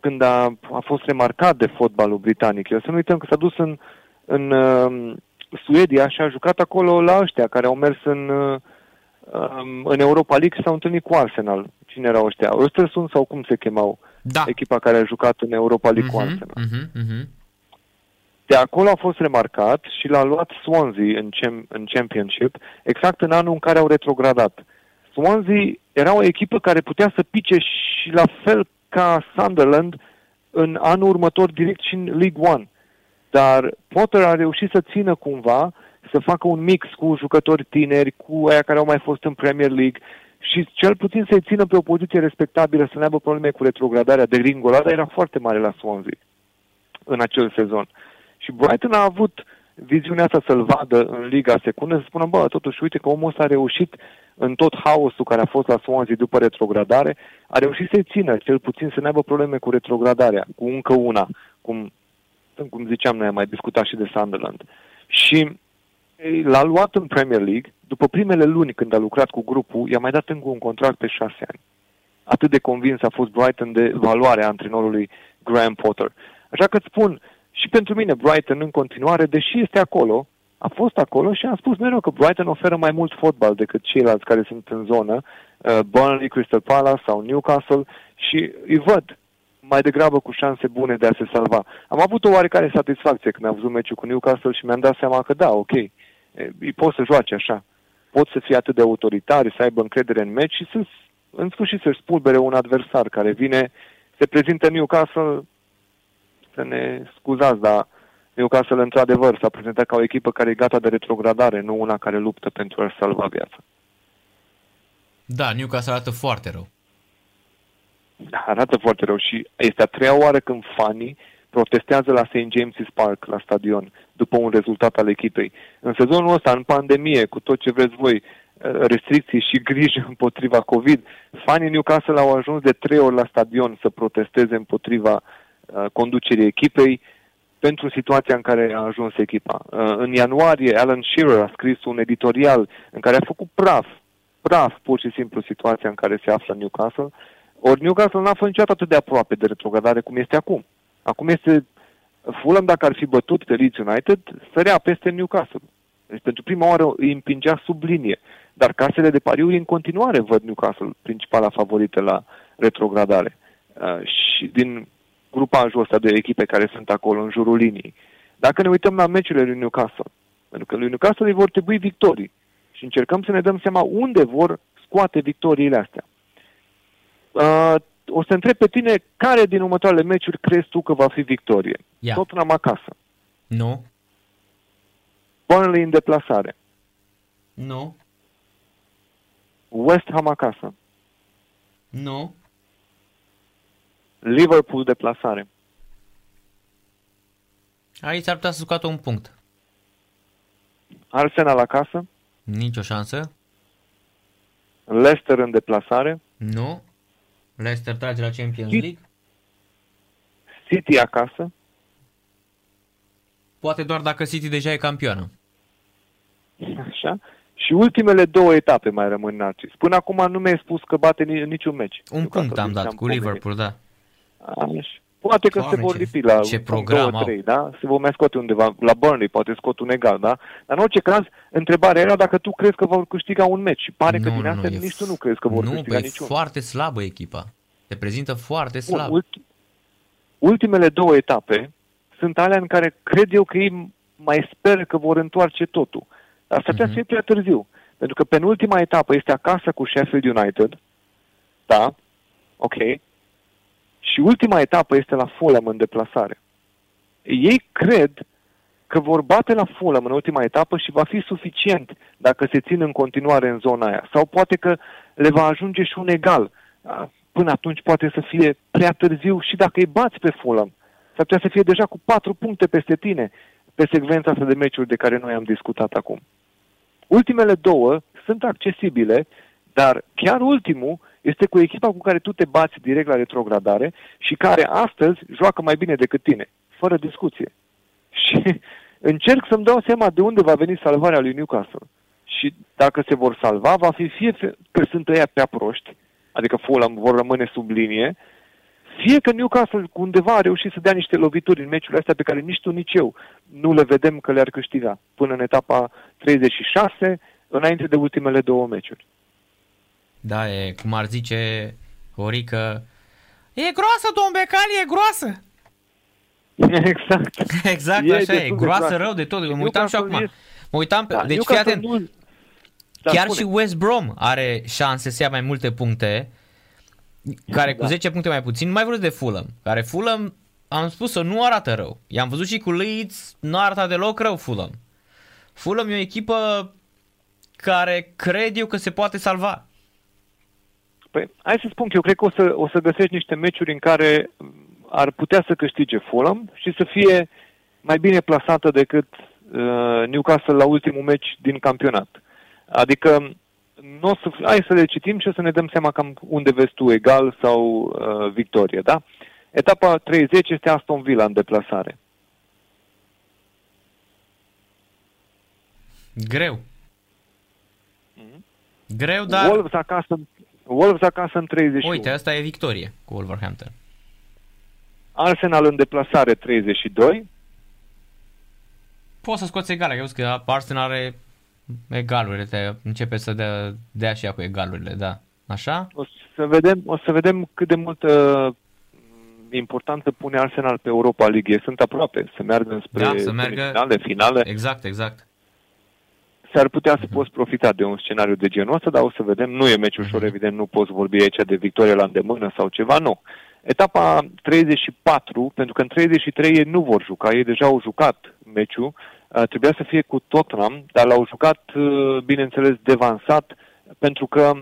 când a, a fost remarcat de fotbalul britanic. Eu să nu uităm că s-a dus în, în uh, Suedia și a jucat acolo la ăștia care au mers în, uh, în Europa League și s-au întâlnit cu Arsenal. Cine erau ăștia? Östersund sau cum se chemau? Da. Echipa care a jucat în Europa League uh-huh, cu Arsenal. Uh-huh, uh-huh. De acolo a fost remarcat și l-a luat Swansea în, cem- în Championship, exact în anul în care au retrogradat. Swansea era o echipă care putea să pice și la fel ca Sunderland în anul următor direct și în League One. Dar Potter a reușit să țină cumva, să facă un mix cu jucători tineri, cu aia care au mai fost în Premier League și cel puțin să-i țină pe o poziție respectabilă, să nu aibă probleme cu retrogradarea. De gringolada era foarte mare la Swansea în acel sezon. Și Brighton a avut viziunea asta să-l vadă în Liga Secundă, să spună, bă, totuși, uite că omul ăsta a reușit în tot haosul care a fost la Swansea după retrogradare, a reușit să-i țină, cel puțin să nu aibă probleme cu retrogradarea, cu încă una, cum, cum ziceam, noi am mai discutat și de Sunderland. Și l-a luat în Premier League, după primele luni când a lucrat cu grupul, i-a mai dat încă un contract pe șase ani. Atât de convins a fost Brighton de valoarea antrenorului Graham Potter. Așa că îți spun, și pentru mine Brighton în continuare, deși este acolo, a fost acolo și am spus mereu că Brighton oferă mai mult fotbal decât ceilalți care sunt în zonă, uh, Burnley, Crystal Palace sau Newcastle și îi văd mai degrabă cu șanse bune de a se salva. Am avut o oarecare satisfacție când am văzut meciul cu Newcastle și mi-am dat seama că da, ok, îi pot să joace așa. Pot să fie atât de autoritari, să aibă încredere în meci și să, în sfârșit să-și spulbere un adversar care vine, se prezintă Newcastle, să ne scuzați, dar Newcastle într-adevăr s-a prezentat ca o echipă care e gata de retrogradare, nu una care luptă pentru a-și salva viața. Da, Newcastle arată foarte rău. Da, arată foarte rău și este a treia oară când fanii protestează la St. James's Park, la stadion, după un rezultat al echipei. În sezonul ăsta, în pandemie, cu tot ce vreți voi, restricții și grijă <laughs> împotriva COVID, fanii Newcastle au ajuns de trei ori la stadion să protesteze împotriva uh, conducerii echipei pentru situația în care a ajuns echipa. Uh, în ianuarie, Alan Shearer a scris un editorial în care a făcut praf, praf pur și simplu situația în care se află Newcastle, ori Newcastle n-a fost niciodată atât de aproape de retrogradare cum este acum. Acum este Fulham, dacă ar fi bătut pe Leeds United, sărea peste Newcastle. Deci pentru prima oară îi împingea sub linie. Dar casele de pariuri în continuare văd Newcastle principala favorită la retrogradare. Uh, și din grupajul ăsta de echipe care sunt acolo în jurul liniei. Dacă ne uităm la meciurile lui Newcastle, pentru că lui Newcastle îi vor trebui victorii și încercăm să ne dăm seama unde vor scoate victoriile astea. Uh, o să întreb pe tine care din următoarele meciuri crezi tu că va fi victorie? Ia. Tottenham acasă. Nu. Burnley în deplasare. Nu. West Ham acasă. Nu. Liverpool deplasare. Aici ar putea să scoată un punct. Arsenal acasă. Nicio șansă. Leicester în deplasare. Nu. Leicester trage la Champions City. League. City acasă. Poate doar dacă City deja e campioană. Așa. Și ultimele două etape mai rămân Narcis. Până acum nu mi-ai spus că bate ni- niciun meci. Un Newcastle, punct am din dat ce cu pomenit. Liverpool, da. Așa. Poate că Doamne, se vor ce- lipi la ce un program două, au. trei, da? Se vor mai scoate undeva. La Burnley poate scot un egal, da? Dar în orice caz, întrebarea era dacă tu crezi că vor câștiga un meci. Și pare că nu, din nu, astea nu, e nici tu nu crezi că vor nu, câștiga păi, niciun. foarte slabă echipa. Se prezintă foarte Bun, slab. ult- ultimele două etape sunt alea în care cred eu că ei mai speră că vor întoarce totul. Dar s-ar putea Mhm. să fie prea târziu. Pentru că penultima etapă este acasă cu Sheffield United. Da? Ok. Și ultima etapă este la Fulham în deplasare. Ei cred că vor bate la Fulham în ultima etapă și va fi suficient dacă se țin în continuare în zona aia. Sau poate că le va ajunge și un egal. A, Până atunci poate să fie prea târziu și dacă îi bați pe Fulham. S-ar putea să fie deja cu patru puncte peste tine pe secvența asta de meciuri de care noi am discutat acum. Ultimele două sunt accesibile, dar chiar ultimul este cu echipa cu care tu te bați direct la retrogradare și care astăzi joacă mai bine decât tine, fără discuție. <laughs> Și încerc să-mi dau seama de unde va veni salvarea lui Newcastle. Și dacă se vor salva, va fi fie că sunt ăia prea proști, adică Fulham vor rămâne sub linie, fie că Newcastle undeva a reușit să dea niște lovituri în meciurile astea pe care nici tu, nici eu nu le vedem că le-ar câștiga până în etapa 36, înainte de ultimele două meciuri. Da, e cum ar zice Horică, e groasă, domn Becali, e groasă. Exact. Exact, E așa e, destul de groasă groasă. rău de tot. Mă uitam și Newcastle acum. e- Mă uitam pe... Da, deci fii Newcastle atent, nu- Da, chiar spune. și West Brom are șanse să ia mai multe puncte, care cu Da. 10 puncte mai puțin, nu mai vreau de Fulham, care Fulham, am spus-o, nu arată rău. I-am văzut și cu Leeds, nu arată deloc rău Fulham. Fulham e o echipă care cred eu că se poate salva. Păi, hai să spun că eu cred că o să, o să găsești niște meciuri în care ar putea să câștige Fulham și să fie mai bine plasată decât uh, Newcastle la ultimul meci din campionat. Adică nu o să, hai să le citim și o să ne dăm seama cam unde vezi tu egal sau uh, victorie, da? Etapa 30 este Aston Villa în deplasare. Greu. Greu, dar... Wolves acasă, Wolves acasă în 31. Uite, asta e victorie cu Wolverhampton. Arsenal în deplasare 32. Poți să scoți egal, ai văzut că Arsenal are egalurile, te începe să dea, dea și ea cu egalurile, da. Așa? O să vedem, o să vedem cât de multă mm, importanță pune Arsenal pe Europa League. Ei Sunt aproape să meargă spre Da, să meargă- finale, finale. Exact, exact. S-ar putea să poți profita de un scenariu de genul ăsta, dar o să vedem. Nu e meci ușor, evident, nu poți vorbi aici de victorie la îndemână sau ceva, nu. Etapa 34, pentru că în 33 ei nu vor juca, ei deja au jucat meciul, uh, trebuia să fie cu Tottenham, dar l-au jucat, uh, bineînțeles, devansat, pentru că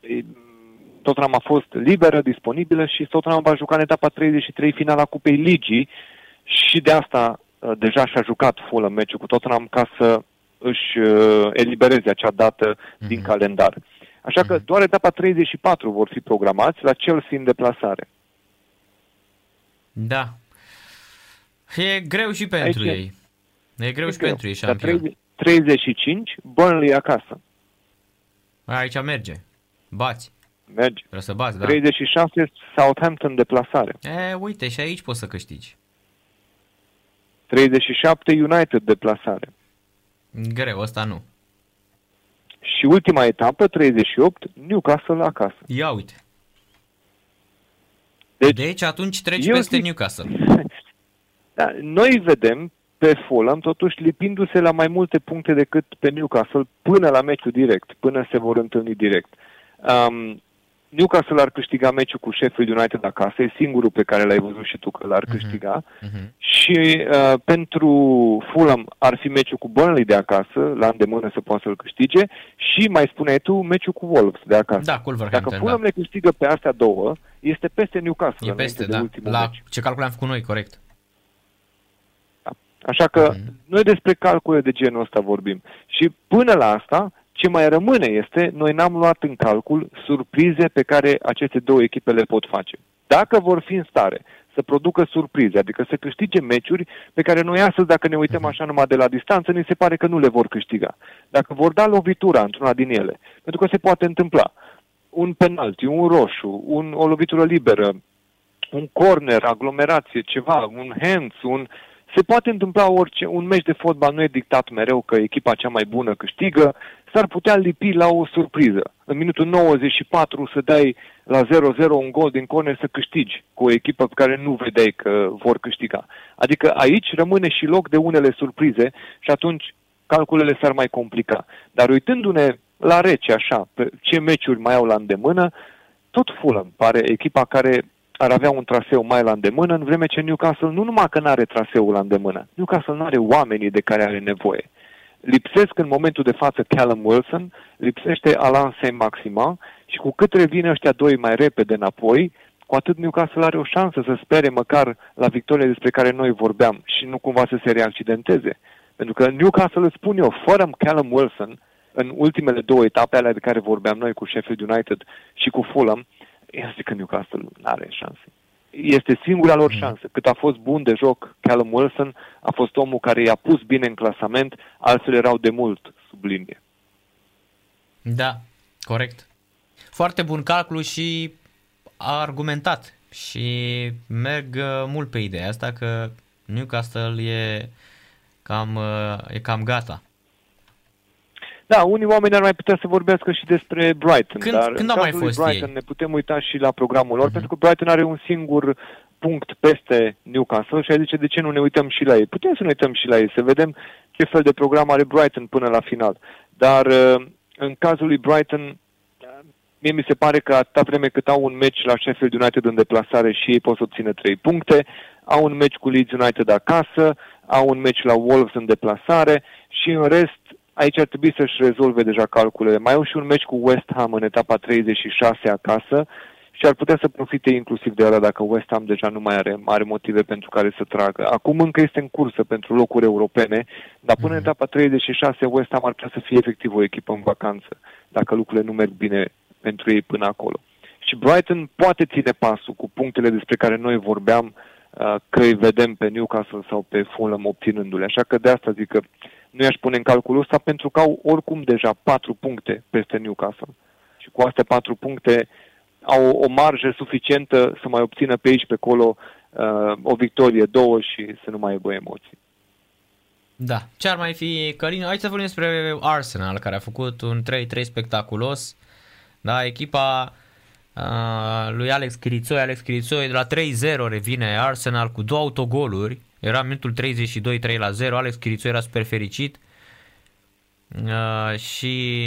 e, Tottenham a fost liberă, disponibilă și Tottenham va juca în etapa 33 finala Cupei Ligii și de asta uh, deja și-a jucat Fulham meciul cu Tottenham ca să își uh, elibereze acea dată din calendar. Așa că doar etapa 34 vor fi programați la Chelsea în deplasare. Da. E greu și pentru Aici e- ei. E greu și greu. pentru ei Dar șampion. 30 35, Burnley acasă. Aici merge. Bați. Merge. Trebuie să bați, da. 36, Southampton deplasare. E, uite, și aici poți să câștigi. 37, United deplasare. Greu, ăsta nu. Și ultima etapă, 38, Newcastle acasă. Ia uite. Deci, Deci atunci treci eu peste zic- Newcastle. <laughs> Da, noi vedem pe Fulham totuși lipindu-se la mai multe puncte decât pe Newcastle până la meciul direct, până se vor întâlni direct. Um, Newcastle ar câștiga meciul cu Sheffield United acasă, e singurul pe care l-ai văzut și tu că l-ar câștiga. Mhm. Și uh, pentru Fulham ar fi meciul cu Burnley de acasă, la îndemână să poată să-l câștige, și mai spuneai tu, meciul cu Wolves de acasă. Da, cu Wolverhampton, Dacă Fulham da. le câștigă pe astea două, este peste Newcastle E înainte peste, de da. ultimul La meci. ce calcul am făcut noi, corect. Așa că Mhm. noi despre calcule de genul ăsta vorbim. Și până la asta, ce mai rămâne este, noi n-am luat în calcul surprize pe care aceste două echipe le pot face. Dacă vor fi în stare să producă surprize, adică să câștige meciuri pe care noi astăzi, dacă ne uităm așa numai de la distanță, ni se pare că nu le vor câștiga. Dacă vor da lovitura într-una din ele, pentru că se poate întâmpla un penalti, un roșu, un, o lovitură liberă, un corner, aglomerație, ceva, un hands, un... Se poate întâmpla orice, un meci de fotbal nu e dictat mereu că echipa cea mai bună câștigă, s-ar putea lipi la o surpriză. În minutul 94 să dai la 0-0 un gol din corner să câștigi cu o echipă pe care nu vedeai că vor câștiga. Adică aici rămâne și loc de unele surprize și atunci calculele s-ar mai complica. Dar uitându-ne la rece așa, pe ce meciuri mai au la îndemână, tot Fulham pare echipa care ar avea un traseu mai la îndemână, în vreme ce Newcastle nu numai că nu are traseul la îndemână, Newcastle nu are oamenii de care are nevoie. Lipsesc în momentul de față Callum Wilson, lipsește Alan Saint-Maximin și cu cât revin ăștia doi mai repede înapoi, cu atât Newcastle are o șansă să spere măcar la victoria despre care noi vorbeam și nu cumva să se reaccidenteze. Pentru că Newcastle, îți spun eu, fără Callum Wilson, în ultimele două etape alea de care vorbeam noi cu Sheffield United și cu Fulham, este că Newcastle nu are șanse. Este singura lor șansă. Cât a fost bun de joc Callum Wilson, a fost omul care i-a pus bine în clasament, altfel erau de mult sub linie. Da, corect. foarte bun calcul și argumentat și merg uh, mult pe ideea asta că Newcastle e cam, uh, e cam gata. Da, unii oameni ar mai putea să vorbească și despre Brighton, Când- dar când în au mai cazul lui fost Brighton ei? ne putem uita și la programul lor, Mhm. pentru că Brighton are un singur punct peste Newcastle și ai zice de ce nu ne uităm și la ei. Putem să ne uităm și la ei, să vedem ce fel de program are Brighton până la final. Dar uh, în cazul lui Brighton, uh, mie mi se pare că atâta vreme cât au un meci la Sheffield United în deplasare și ei pot să obțină 3 puncte, au un meci cu Leeds United acasă, au un meci la Wolves în deplasare și în rest aici ar trebui să-și rezolve deja calculele. Mai au și un meci cu West Ham în etapa 36 acasă și ar putea să profite inclusiv de ăla dacă West Ham deja nu mai are mare motive pentru care să tragă. Acum încă este în cursă pentru locuri europene, dar până în etapa 36 West Ham ar putea să fie efectiv o echipă în vacanță, dacă lucrurile nu merg bine pentru ei până acolo. Și Brighton poate ține pasul cu punctele despre care noi vorbeam, uh, că îi vedem pe Newcastle sau pe Fulham obținându-le. Așa că de asta zic că nu i-aș pune în calculul ăsta pentru că au oricum deja patru puncte peste Newcastle. Și cu astea patru puncte au o marjă suficientă să mai obțină pe aici, pe acolo uh, o victorie, două și să nu mai aibă emoții. Da. Ce ar mai fi, Călin? Aici să vorbim despre Arsenal, care a făcut un 3-3 spectaculos. Da, echipa uh, lui Alex Chirițoi. Alex Chirițoi de la 3-0 revine Arsenal cu două autogoluri. Era minutul 32, 3 la 0. Alex Chirițoi era super fericit. Uh, și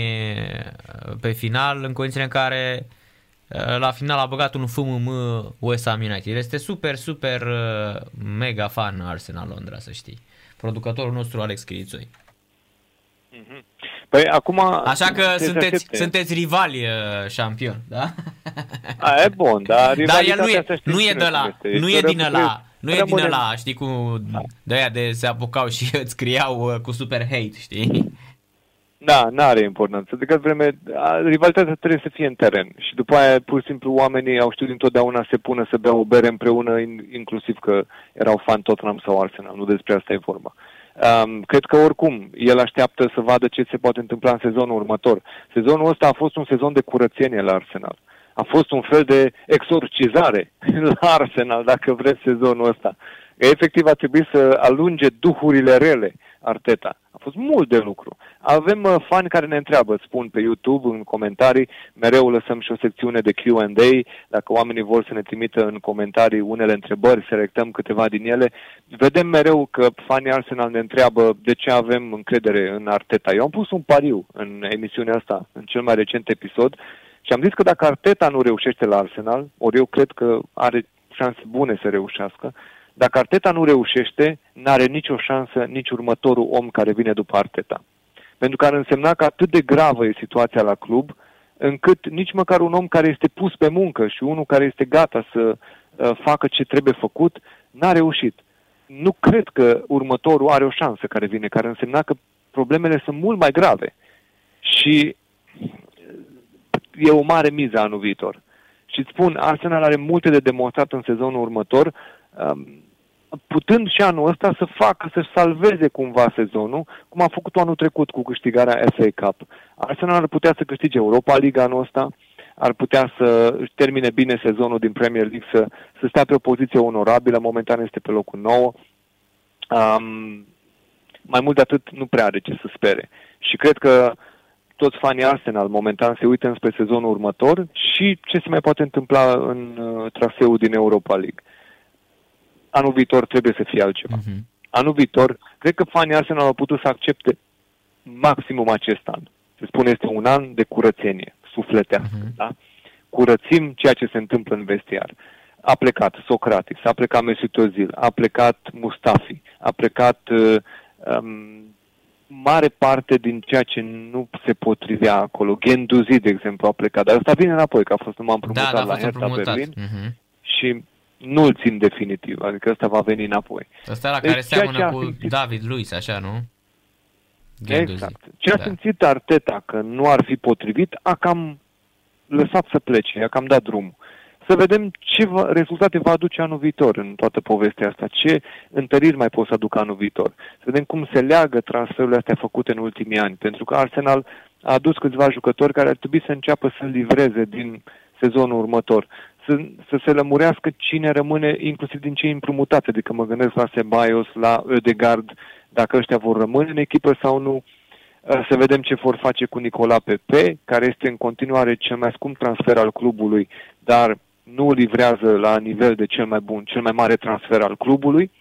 uh, pe final, în condițiile în care uh, la final a băgat un FMM West Ham United. Este super, super uh, mega fan Arsenal Londra, să știi. Producătorul nostru Alex Chirițoi. Păi acum... Așa că se sunteți, aștepte. sunteți rivali uh, șampion, da? A, e bun, dar <laughs> Dar el nu e, rivalitatea asta nu știți e cine de la, cum este. nu e Este din rămâne- ăla, nu e din rămâne- ăla, știi, cu de aia de se apucau și <laughs> îți scriau uh, cu super hate, știi? Da, nu are importanță. De cât vreme, a, rivalitatea trebuie să fie în teren. Și după aia, pur și simplu, oamenii au știut întotdeauna să se pună să bea o bere împreună, in, inclusiv că erau fan Tottenham sau Arsenal. Nu despre asta e vorba. Um, cred că oricum el așteaptă să vadă ce se poate întâmpla în sezonul următor. Sezonul ăsta a fost un sezon de curățenie la Arsenal. A fost un fel de exorcizare <laughs> la Arsenal, dacă vreți, sezonul ăsta. Efectiv a trebuit să alunge duhurile rele Arteta. A fost mult de lucru. Avem uh, fani care ne întreabă, spun pe YouTube, în comentarii, mereu lăsăm și o secțiune de Q&A, dacă oamenii vor să ne trimită în comentarii unele întrebări, selectăm câteva din ele. Vedem mereu că fanii Arsenal ne întreabă de ce avem încredere în Arteta. Eu am pus un pariu în emisiunea asta, în cel mai recent episod, și am zis că dacă Arteta nu reușește la Arsenal, ori eu cred că are șanse bune să reușească, dacă Arteta nu reușește, n-are nicio șansă nici următorul om care vine după Arteta. Pentru că ar însemna că atât de gravă e situația la club, încât nici măcar un om care este pus pe muncă și unul care este gata să uh, facă ce trebuie făcut, n-a reușit. Nu cred că următorul are o șansă care vine, care însemna că problemele sunt mult mai grave. Și e o mare miză anul viitor. Și îți spun, Arsenal are multe de demonstrat în sezonul următor, um, putând și anul ăsta să facă, să salveze cumva sezonul, cum a făcut anul trecut cu câștigarea FA Cup. Arsenal ar putea să câștige Europa League anul ăsta, ar putea să își termine bine sezonul din Premier League, să, să stea pe o poziție onorabilă, momentan este pe locul 9. Um, mai mult de atât nu prea are ce să spere. Și cred că toți fanii Arsenal momentan se uită înspre sezonul următor și ce se mai poate întâmpla în uh, traseul din Europa League. Anul viitor trebuie să fie altceva. Mhm. Anul viitor, cred că fanii Arsenal au putut să accepte maximum acest an. Se spune este un an de curățenie, sufletească, Mhm. da? Curățim ceea ce se întâmplă în vestiar. A plecat Socrates, a plecat Mesut Özil, a plecat Mustafi, a plecat uh, um, mare parte din ceea ce nu se potrivea acolo. Genduzi, de exemplu, a plecat, dar ăsta vine înapoi, că a fost numai Da, împrumutat da, a la fost Hertha împrumutat. Berlin Mhm. și nu-l țin definitiv, adică ăsta va veni înapoi. Ăsta la Deci care ceea ce seamănă a cu simțit- David Luiz, așa, nu? Guendouzi. Exact. Ce a Da. simțit Arteta că nu ar fi potrivit, a cam lăsat să plece, a cam dat drumul. Să vedem ce va, rezultate va aduce anul viitor în toată povestea asta, ce întăriri mai pot să aducă anul viitor. Să vedem cum se leagă transferurile astea făcute în ultimii ani, pentru că Arsenal a adus câțiva jucători care ar trebui să înceapă să livreze din sezonul următor. Să, să se lămurească cine rămâne, inclusiv din cei împrumutate, adică mă gândesc la Sebaios, la Ödegard, dacă ăștia vor rămâne în echipă sau nu. Să vedem ce vor face cu Nicola Pepe, care este în continuare cel mai scump transfer al clubului, dar nu livrează la nivel de cel mai bun, cel mai mare transfer al clubului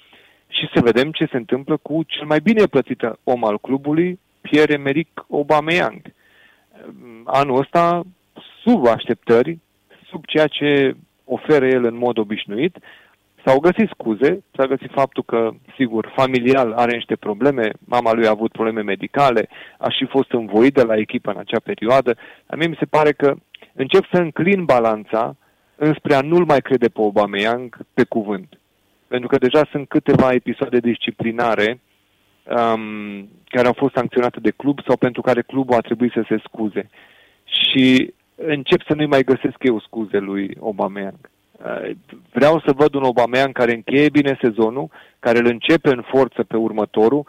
și să vedem ce se întâmplă cu cel mai bine plătit om al clubului, Pierre-Emerick Aubameyang. Anul ăsta, sub așteptări, sub ceea ce oferă el în mod obișnuit, s-au găsit scuze, s-a găsit faptul că, sigur, familial are niște probleme, mama lui a avut probleme medicale, a și fost învoit de la echipă în acea perioadă. A mie mi se pare că încep să înclin balanța înspre a nu-l mai crede pe Aubameyang pe cuvânt. Pentru că deja sunt câteva episoade disciplinare um, care au fost sancționate de club sau pentru care clubul a trebuit să se scuze. Și încep să nu-i mai găsesc eu scuze lui Aubameyang. Uh, vreau să văd un Aubameyang care încheie bine sezonul, care îl începe în forță pe următorul,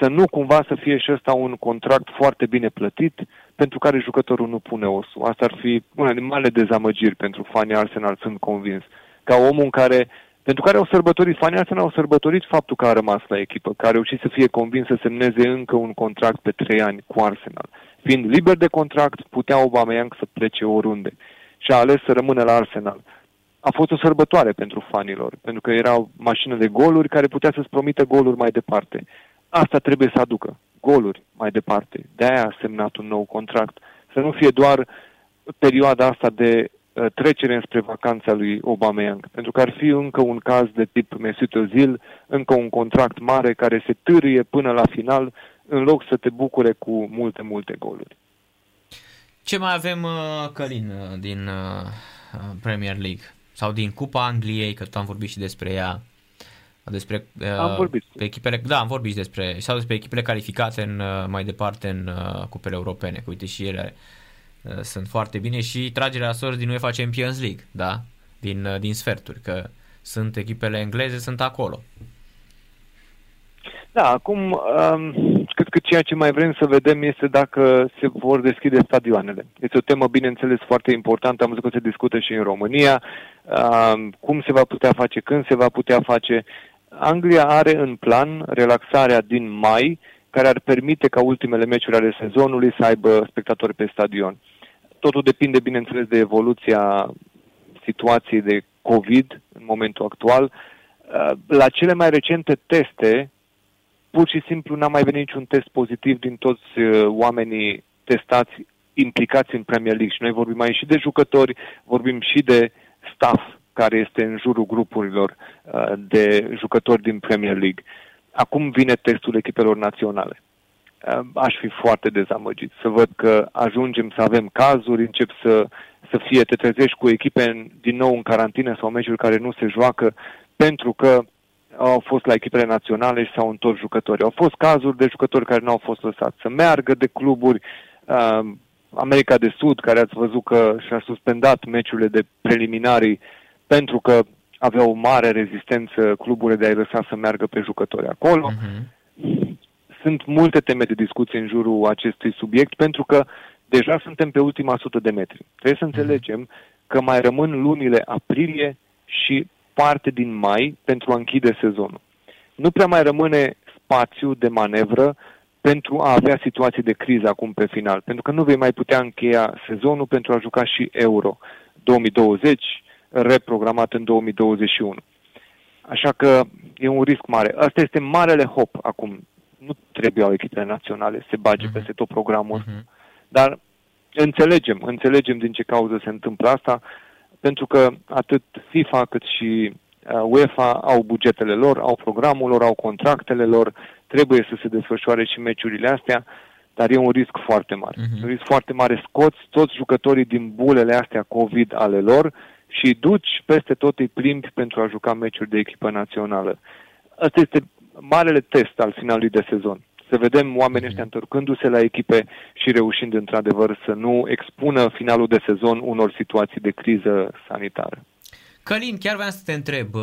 să nu cumva să fie și ăsta un contract foarte bine plătit, pentru care jucătorul nu pune osul. Asta ar fi una din mare dezamăgiri pentru fanii Arsenal, sunt convins. Ca omul care, pentru care au sărbătorit, fanii Arsenal au sărbătorit faptul că a rămas la echipă, că a reușit să fie convins să semneze încă un contract pe trei ani cu Arsenal. Fiind liber de contract, putea Aubameyang să plece oriunde și a ales să rămână la Arsenal. A fost o sărbătoare pentru fanilor, pentru că era o mașină de goluri care putea să-ți promită goluri mai departe. Asta trebuie să aducă goluri mai departe. De-aia a semnat un nou contract. Să nu fie doar perioada asta de uh, trecere spre vacanța lui Aubameyang, pentru că ar fi încă un caz de tip Mesut Özil, încă un contract mare care se târie până la final, în loc să te bucure cu multe, multe goluri. Ce mai avem, uh, Călin, uh, din Premier League? Sau din Cupa Angliei, că am vorbit și despre ea despre am vorbit. Pe echipele, da, am vorbit despre, sau despre echipele calificate în, uh, mai departe în uh, cupele europene, că uite și ele uh, sunt foarte bine și tragerea sorți din UEFA Champions League, da, din, din sferturi, că sunt echipele engleze, sunt acolo. Da, acum um, cred că ceea ce mai vrem să vedem este dacă se vor deschide stadioanele. Este o temă, bineînțeles, foarte importantă. Am văzut că se discută și în România. Um, cum se va putea face, când se va putea face. Anglia are în plan relaxarea din mai, care ar permite ca ultimele meciuri ale sezonului să aibă spectatori pe stadion. Totul depinde, bineînțeles, de evoluția situației de COVID în momentul actual. La cele mai recente teste, pur și simplu n-a mai venit niciun test pozitiv din toți uh, oamenii testați implicați în Premier League. Și noi vorbim aici și de jucători, vorbim și de staff care este în jurul grupurilor uh, de jucători din Premier League. Acum vine testul echipelor naționale. Uh, aș fi foarte dezamăgit să văd că ajungem să avem cazuri, încep să, să fie, te trezești cu echipe în, din nou în carantină sau meciuri care nu se joacă pentru că au fost la echipele naționale și s-au întors jucători. Au fost cazuri de jucători care nu au fost lăsați să meargă de cluburi. Uh, America de Sud, care ați văzut că și-a suspendat meciurile de preliminarii pentru că aveau o mare rezistență cluburile de a-i lăsa să meargă pe jucători acolo. Uh-huh. Sunt multe teme de discuție în jurul acestui subiect pentru că deja suntem pe ultima sută de metri. Trebuie să mhm. înțelegem uh-huh. că mai rămân lunile aprilie și parte din mai pentru a închide sezonul. Nu prea mai rămâne spațiu de manevră pentru a avea situații de criză acum pe final, pentru că nu vei mai putea încheia sezonul pentru a juca și Euro 2020, reprogramat în 2021. Așa că e un risc mare. Asta este marele hop acum. Nu trebuiau echipele naționale să se bage uh-huh. peste tot programul uh-huh. Dar înțelegem, înțelegem din ce cauză se întâmplă asta pentru că atât FIFA cât și uh, UEFA au bugetele lor, au programul lor, au contractele lor, trebuie să se desfășoare și meciurile astea, dar e un risc foarte mare. Uh-huh. Un risc foarte mare. Scoți toți jucătorii din bulele astea COVID ale lor și duci peste tot îi plimbi pentru a juca meciuri de echipă națională. Asta este marele test al finalului de sezon să vedem oamenii ăștia mhm. întorcându-se la echipe și reușind într-adevăr să nu expună finalul de sezon unor situații de criză sanitară. Călin, chiar vreau să te întreb, uh,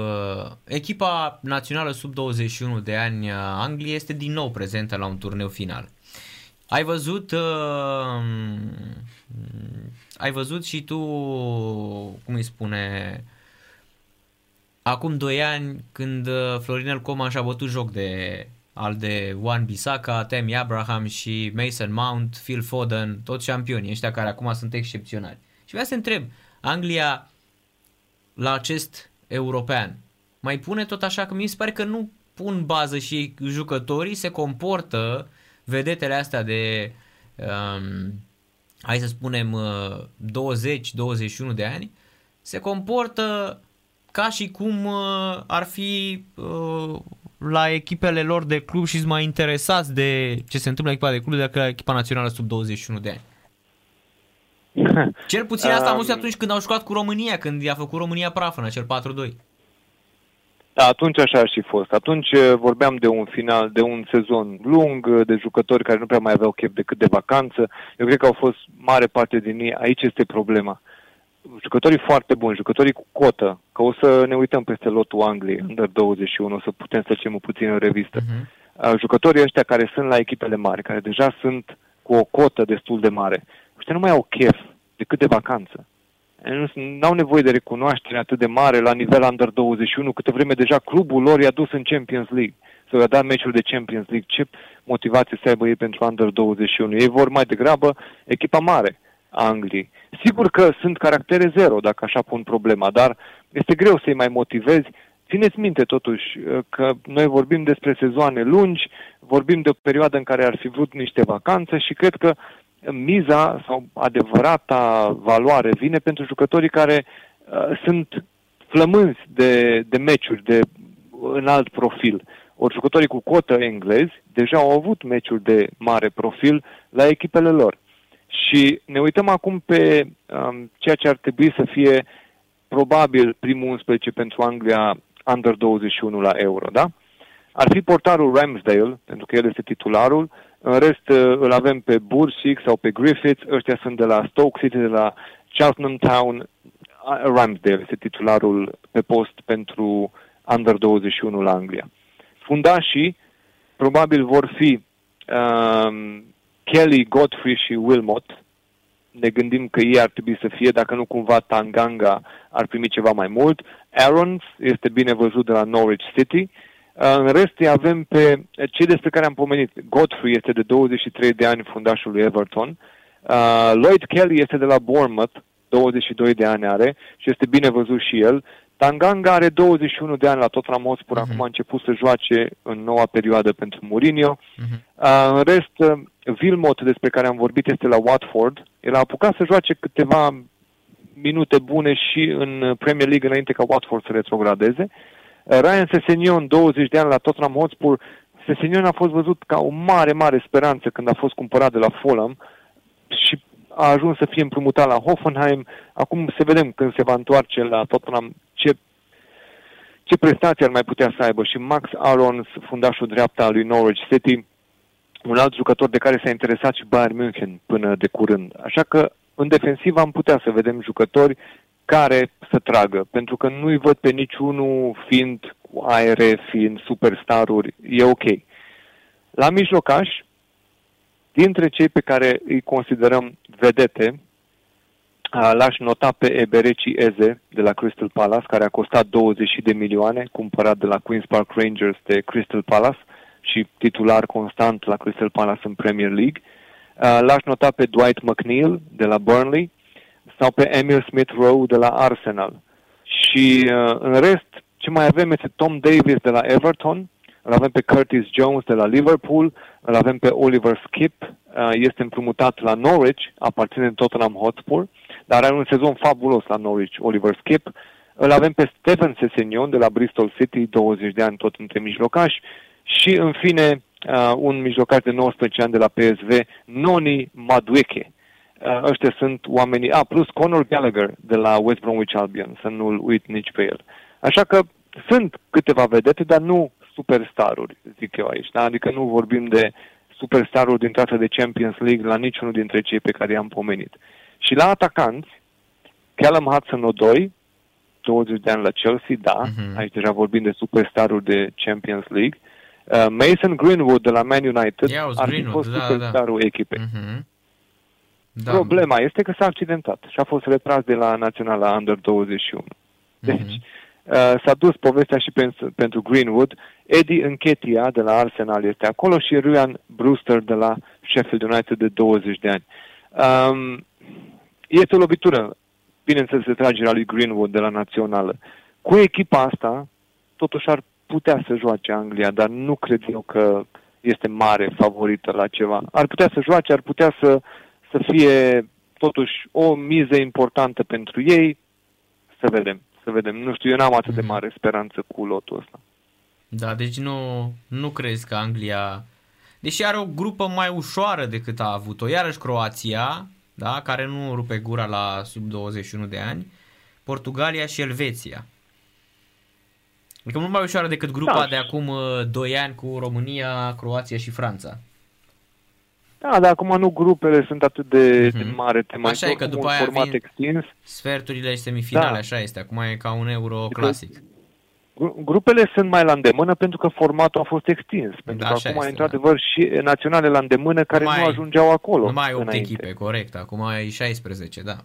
echipa națională sub 21 de ani a Angliei este din nou prezentă la un turneu final. Ai văzut uh, ai văzut și tu cum îi spune acum 2 ani când uh, Florinel Coman și-a bătut joc de al de Juan Bisaka, Tammy Abraham și Mason Mount, Phil Foden, toți șampioni, ăștia care acum sunt excepționali. Și vreau să întreb, Anglia la acest european mai pune tot așa că mi se pare că nu pun bază și jucătorii se comportă vedetele astea de um, hai să spunem 20-21 de ani se comportă ca și cum uh, ar fi uh, la echipele lor de club și sunt mai interesați de ce se întâmplă la echipa de club decât la echipa națională sub 21 de ani. <laughs> Cel puțin asta am văzut Um, atunci când au jucat cu România, când i-a făcut România praf în acel 4-2. Da, atunci așa ar fi fost. Atunci uh, vorbeam de un final, de un sezon lung, uh, de jucători care nu prea mai aveau chef decât de vacanță. Eu cred că au fost mare parte din ei. Aici este problema. Jucătorii foarte buni, jucătorii cu cotă, că o să ne uităm peste lotul Angliei, under 21, o să putem să facem puțin în revistă. Uh-huh. Uh, Jucătorii ăștia care sunt la echipele mari, care deja sunt cu o cotă destul de mare, ăștia nu mai au chef decât de vacanță. Nu au nevoie de recunoaștere atât de mare la nivel under 21, câte vreme deja clubul lor i-a dus în Champions League sau i-a dat meciul de Champions League. Ce motivație să aibă ei pentru under 21? Ei vor mai degrabă echipa mare a Angliei. Sigur că sunt caractere zero, dacă așa pun problema, dar este greu să-i mai motivezi. Țineți minte totuși că noi vorbim despre sezoane lungi, vorbim de o perioadă în care ar fi vrut niște vacanțe și cred că miza sau adevărata valoare vine pentru jucătorii care uh, sunt flămânzi de, de meciuri de înalt profil. Ori jucătorii cu cotă englezi deja au avut meciuri de mare profil la echipele lor. Și ne uităm acum pe um, ceea ce ar trebui să fie probabil primul 11 pentru Anglia under 21 la Euro, da? Ar fi portarul Ramsdale, pentru că el este titularul, în rest uh, îl avem pe Bursic sau pe Griffiths, ăștia sunt de la Stoke City, de la Cheltenham Town, Ramsdale este titularul pe post pentru under 21 la Anglia. Fundașii probabil vor fi um, Kelly, Godfrey și Wilmot. Ne gândim că ei ar trebui să fie, dacă nu cumva Tanganga ar primi ceva mai mult. Aarons este bine văzut de la Norwich City. În rest îi avem pe cei despre care am pomenit. Godfrey este de 23 de ani fundașul lui Everton. Uh, Lloyd Kelly este de la Bournemouth, 22 de ani are și este bine văzut și el. Tanganga are 21 de ani la Tottenham Hotspur, uh-huh. acum a început să joace în noua perioadă pentru Mourinho. Uh-huh. Uh, în rest, uh, Wilmot, despre care am vorbit, este la Watford. El a apucat să joace câteva minute bune și în Premier League înainte ca Watford să retrogradeze. Uh, Ryan Sessegnon, 20 de ani la Tottenham Hotspur. Sessegnon a fost văzut ca o mare, mare speranță când a fost cumpărat de la Fulham și a ajuns să fie împrumutat la Hoffenheim. Acum să vedem când se va întoarce la Tottenham ce, ce prestații ar mai putea să aibă. Și Max Arons, fundașul dreapta al lui Norwich City, un alt jucător de care s-a interesat și Bayern München până de curând. Așa că în defensivă am putea să vedem jucători care să tragă, pentru că nu-i văd pe niciunul fiind cu aere, fiind superstaruri, e ok. La mijlocaș, dintre cei pe care îi considerăm vedete, l-aș nota pe Ebereci Eze de la Crystal Palace, care a costat 20 de milioane, cumpărat de la Queen's Park Rangers de Crystal Palace și titular constant la Crystal Palace în Premier League. L-aș nota pe Dwight McNeil de la Burnley sau pe Emil Smith-Rowe de la Arsenal. Și în rest, ce mai avem este Tom Davis de la Everton, îl avem pe Curtis Jones de la Liverpool, îl avem pe Oliver Skip, este împrumutat la Norwich, aparține Tottenham Hotspur, dar are un sezon fabulos la Norwich, Oliver Skip. Îl avem pe Steven Sesenion de la Bristol City, 20 de ani tot între mijlocași. Și, în fine, un mijlocaș de 19 ani de la PSV, Noni Madueke. Ăștia sunt oamenii... A, plus Conor Gallagher de la West Bromwich Albion, să nu-l uit nici pe el. Așa că sunt câteva vedete, dar nu superstaruri, zic eu aici. Da? Adică nu vorbim de superstaruri din trasa de Champions League la niciunul dintre cei pe care i-am pomenit. Și la atacanți, Callum Hudson-Odoi, 20 de ani la Chelsea, da, uh-huh. aici deja vorbim de superstaruri de Champions League. Uh, Mason Greenwood de la Man United Ia uzi, ar fi Greenwood, fost da, da. superstarul echipei. Mhm. Da. Problema este că s-a accidentat și a fost retras de la Naționala Under 21. Deci, Mhm. Uh, s-a dus povestea și pentru, pentru Greenwood. Eddie Închetia de la Arsenal este acolo și Ryan Brewster de la Sheffield United de 20 de ani. Um, este o lovitură, bineînțeles, retragerea lui Greenwood de la Națională. Cu echipa asta, totuși ar putea să joace Anglia, dar nu cred eu că este mare favorită la ceva. Ar putea să joace, ar putea să, să fie totuși o miză importantă pentru ei. Să vedem, să vedem. Nu știu, eu n-am atât de Mhm. mare speranță cu lotul ăsta. Da, deci nu, nu crezi că Anglia, deși are o grupă mai ușoară decât a avut-o, iarăși Croația, da, care nu rupe gura la sub 21 de ani, Portugalia și Elveția. Adică mult mai ușoară decât grupa Da. de acum uh, 2 ani cu România, Croația și Franța. Da, dar acum nu grupele sunt atât de, Mhm. de mare temă. Așa e că Oricum, după un aia format vin- extins. Sferturile și semifinale, Da. așa este. Acum e ca un euro Adică- clasic. Gru- Grupele sunt mai la îndemână pentru că formatul a fost extins. Pentru că așa acum, este, într-adevăr, și naționale la îndemână care Nu mai nu ai- ajungeau acolo. Nu mai ai 8 înainte. echipe, corect. Acum e 16, da.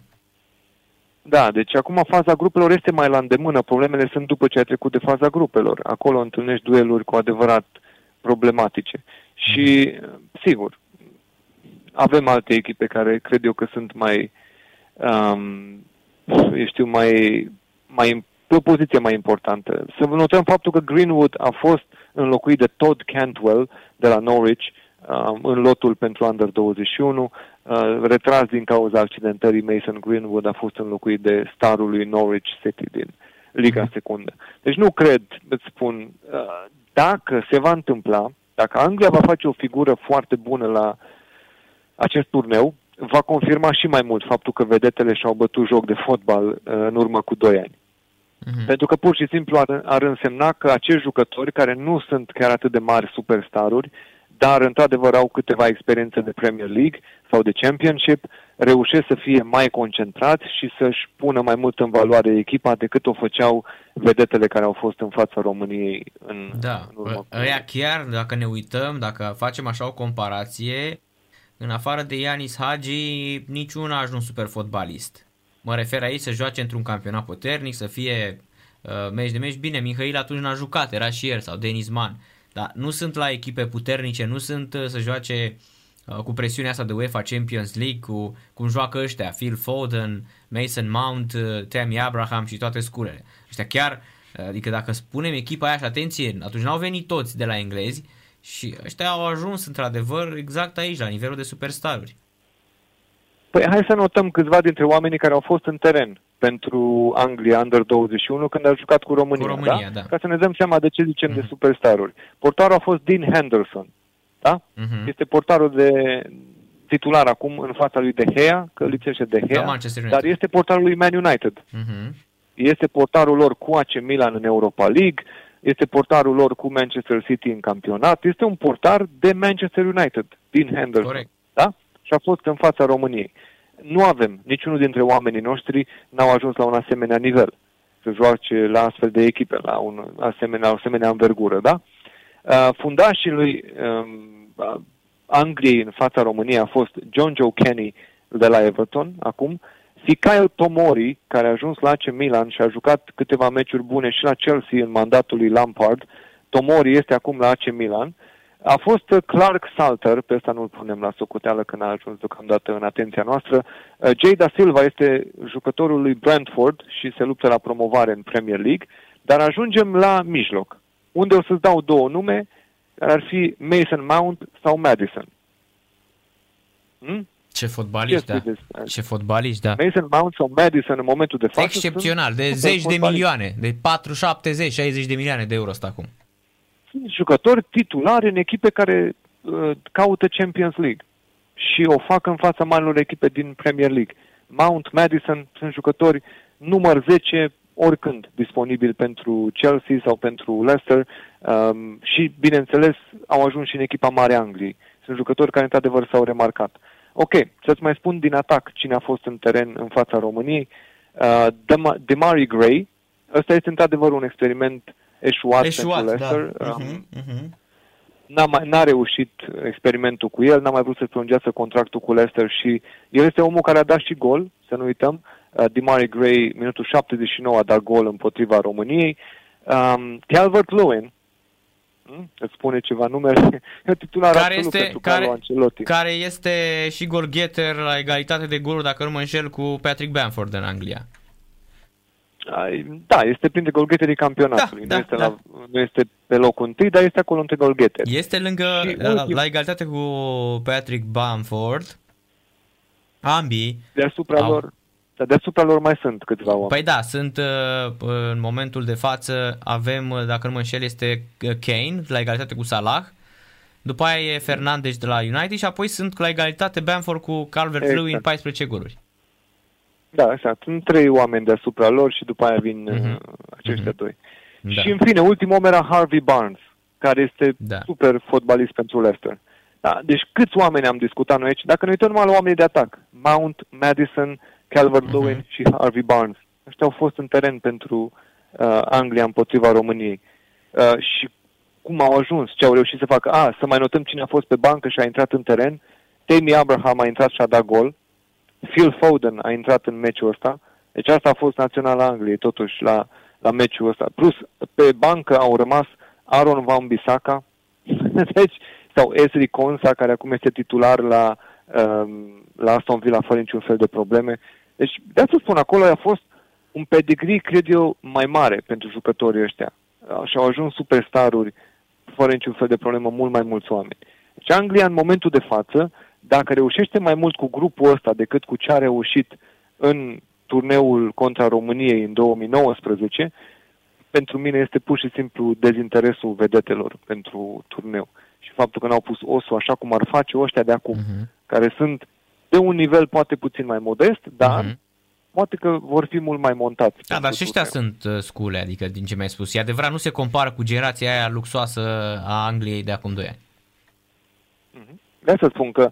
Da, deci acum faza grupelor este mai la îndemână. Problemele sunt după ce ai trecut de faza grupelor. Acolo întâlnești dueluri cu adevărat problematice. Și, sigur, avem alte echipe care cred eu că sunt mai, um, eu știu, mai, mai pe o poziție mai importantă. Să notăm faptul că Greenwood a fost înlocuit de Todd Cantwell de la Norwich um, în lotul pentru Under 21. Uh, retras din cauza accidentării Mason Greenwood a fost înlocuit de starul lui Norwich City din Liga Secundă. Deci nu cred, îți spun, uh, dacă se va întâmpla, dacă Anglia va face o figură foarte bună la acest turneu, va confirma și mai mult faptul că vedetele și-au bătut joc de fotbal uh, în urmă cu 2 ani. Mhm. Pentru că pur și simplu ar, ar însemna că acești jucători care nu sunt chiar atât de mari superstaruri, dar într-adevăr au câteva experiențe de Premier League sau de Championship, reușesc să fie mai concentrați și să-și pună mai mult în valoare echipa decât o făceau vedetele care au fost în fața României în, Da, în urmă. cu- ăia chiar, dacă ne uităm, dacă facem așa o comparație, în afară de Ianis Hagi, niciun a ajuns super fotbalist. Mă refer aici să joace într-un campionat puternic, să fie uh, meci de meci. Bine, Mihail atunci n-a jucat, era și el, sau Denis Man. Dar nu sunt la echipe puternice, nu sunt uh, să joace uh, cu presiunea asta de UEFA Champions League, cu cum joacă ăștia, Phil Foden, Mason Mount, uh, Tammy Abraham și toate sculele. Ăștia chiar, uh, adică dacă spunem echipa aia și atenție, atunci n-au venit toți de la englezi și ăștia au ajuns într-adevăr exact aici, la nivelul de superstaruri. Păi hai să notăm câțiva dintre oamenii care au fost în teren pentru Anglia Under 21 când a jucat cu România, Cu România, da. Ca să ne dăm seama de ce zicem de Mhm. superstaruri. Portarul a fost Dean Henderson, da? Mhm. Este portarul de titular acum în fața lui De Gea, că lipsește De Da, Gea, Manchester United. dar este portarul lui Man United. Mhm. Este portarul lor cu AC Milan în Europa League, este portarul lor cu Manchester City în campionat, este un portar de Manchester United, Dean Henderson. Corect. Da? Și a fost în fața României. Nu avem, niciunul dintre oamenii noștri n-au ajuns la un asemenea nivel să joace la astfel de echipe, la un asemenea, o asemenea învergură, da? Uh, fundașii lui um, uh, Angliei în fața României a fost John Joe Kenny de la Everton, acum, Fikayo Tomori, care a ajuns la AC Milan și a jucat câteva meciuri bune și la Chelsea în mandatul lui Lampard. Tomori este acum la AC Milan. A fost uh, Clark Salter, pe ăsta nu-l punem la socoteală că n-a ajuns deocamdată în atenția noastră. Uh, Jay Da Silva este jucătorul lui Brentford și se luptă la promovare în Premier League, dar ajungem la mijloc, unde o să-ți dau două nume, care ar fi Mason Mount sau Madison. Hmm? Ce Ce fotbaliști, da. spui despre asta? Ce fotbaliști, da. Mason Mount sau Madison în momentul de față Excepțional, de sunt zeci de fotbaliști. milioane, de 4, 70, 60 de milioane de euro ăsta acum. Sunt jucători titulari în echipe care uh, caută Champions League și o fac în fața marilor echipe din Premier League. Mount, Madison sunt jucători număr 10 oricând disponibil pentru Chelsea sau pentru Leicester um, și, bineînțeles, au ajuns și în echipa mare a Angliei. Sunt jucători care, într-adevăr, s-au remarcat. Ok, să-ți mai spun din atac cine a fost în teren în fața României. Uh, Dema- Demari Gray, ăsta este, într-adevăr, un experiment eșuat, Eșuat, pentru da. Leicester. Um, Mhm, mhm. n-a, mai, n-a reușit experimentul cu el, n-a mai vrut să prelungească contractul cu Leicester și el este omul care a dat și gol, să nu uităm. Uh, Dimari Gray, minutul 79, a dat gol împotriva României. Um, Calvert-Lewin, hm? Îți spune ceva numele, <laughs> e titular Care absolut este, pentru care, Carlo Ancelotti. care este și golgheter la egalitate de goluri, dacă nu mă înșel, cu Patrick Bamford în Anglia. Ai- Da, este printre golgheterii campionatului. Da, nu, da, este da. La, nu este pe locul întâi, dar este acolo între golgheteri. Este lângă, Și la, ultim- la egalitate cu Patrick Bamford, ambii. Deasupra Au. lor, dar deasupra lor mai sunt câțiva oameni. Păi da, sunt uh, în momentul de față, avem, uh, dacă nu mă înșel, este uh, Kane la egalitate cu Salah, după aia e Fernandes de la United și apoi sunt la egalitate Bamford cu Calvert-Lewin Exact. 14 goluri. Da, exact. Sunt trei oameni deasupra lor și după aia vin Mhm. uh, aceștia doi. Da. Și în fine, ultimul om era Harvey Barnes, care este Da. super fotbalist pentru Leicester. Da, deci câți oameni am discutat noi aici? Dacă ne uităm numai la oamenii de atac, Mount, Madison, Calvert-Lewin Mhm. și Harvey Barnes. Ăștia au fost în teren pentru uh, Anglia împotriva României. Uh, și cum au ajuns, ce au reușit să facă. A, să mai notăm cine a fost pe bancă și a intrat în teren. Tammy Abraham a intrat și a dat gol. Phil Foden a intrat în meciul ăsta. Deci asta a fost naționala Angliei, totuși, la, la meciul ăsta. Plus, pe bancă au rămas Aaron Van Bissaka, <laughs> deci, sau Esri Konsa, care acum este titular la, um, la Aston Villa fără niciun fel de probleme. Deci, de asta spun, acolo a fost un pedigree, cred eu, mai mare pentru jucătorii ăștia. Și au ajuns superstaruri fără niciun fel de problemă, mult mai mulți oameni. Deci Anglia, în momentul de față, dacă reușește mai mult cu grupul ăsta decât cu ce a reușit în turneul contra României în 2019, pentru mine este pur și simplu dezinteresul vedetelor pentru turneu. Și faptul că n-au pus osul așa cum ar face ăștia de acum, Mhm. care sunt de un nivel poate puțin mai modest, dar Mhm. poate că vor fi mult mai montați. Da, pentru dar și ăștia turneu. sunt uh, scule, adică din ce mi-ai spus. E adevărat, nu se compară cu generația aia luxoasă a Angliei de acum 2 ani. De asta spun că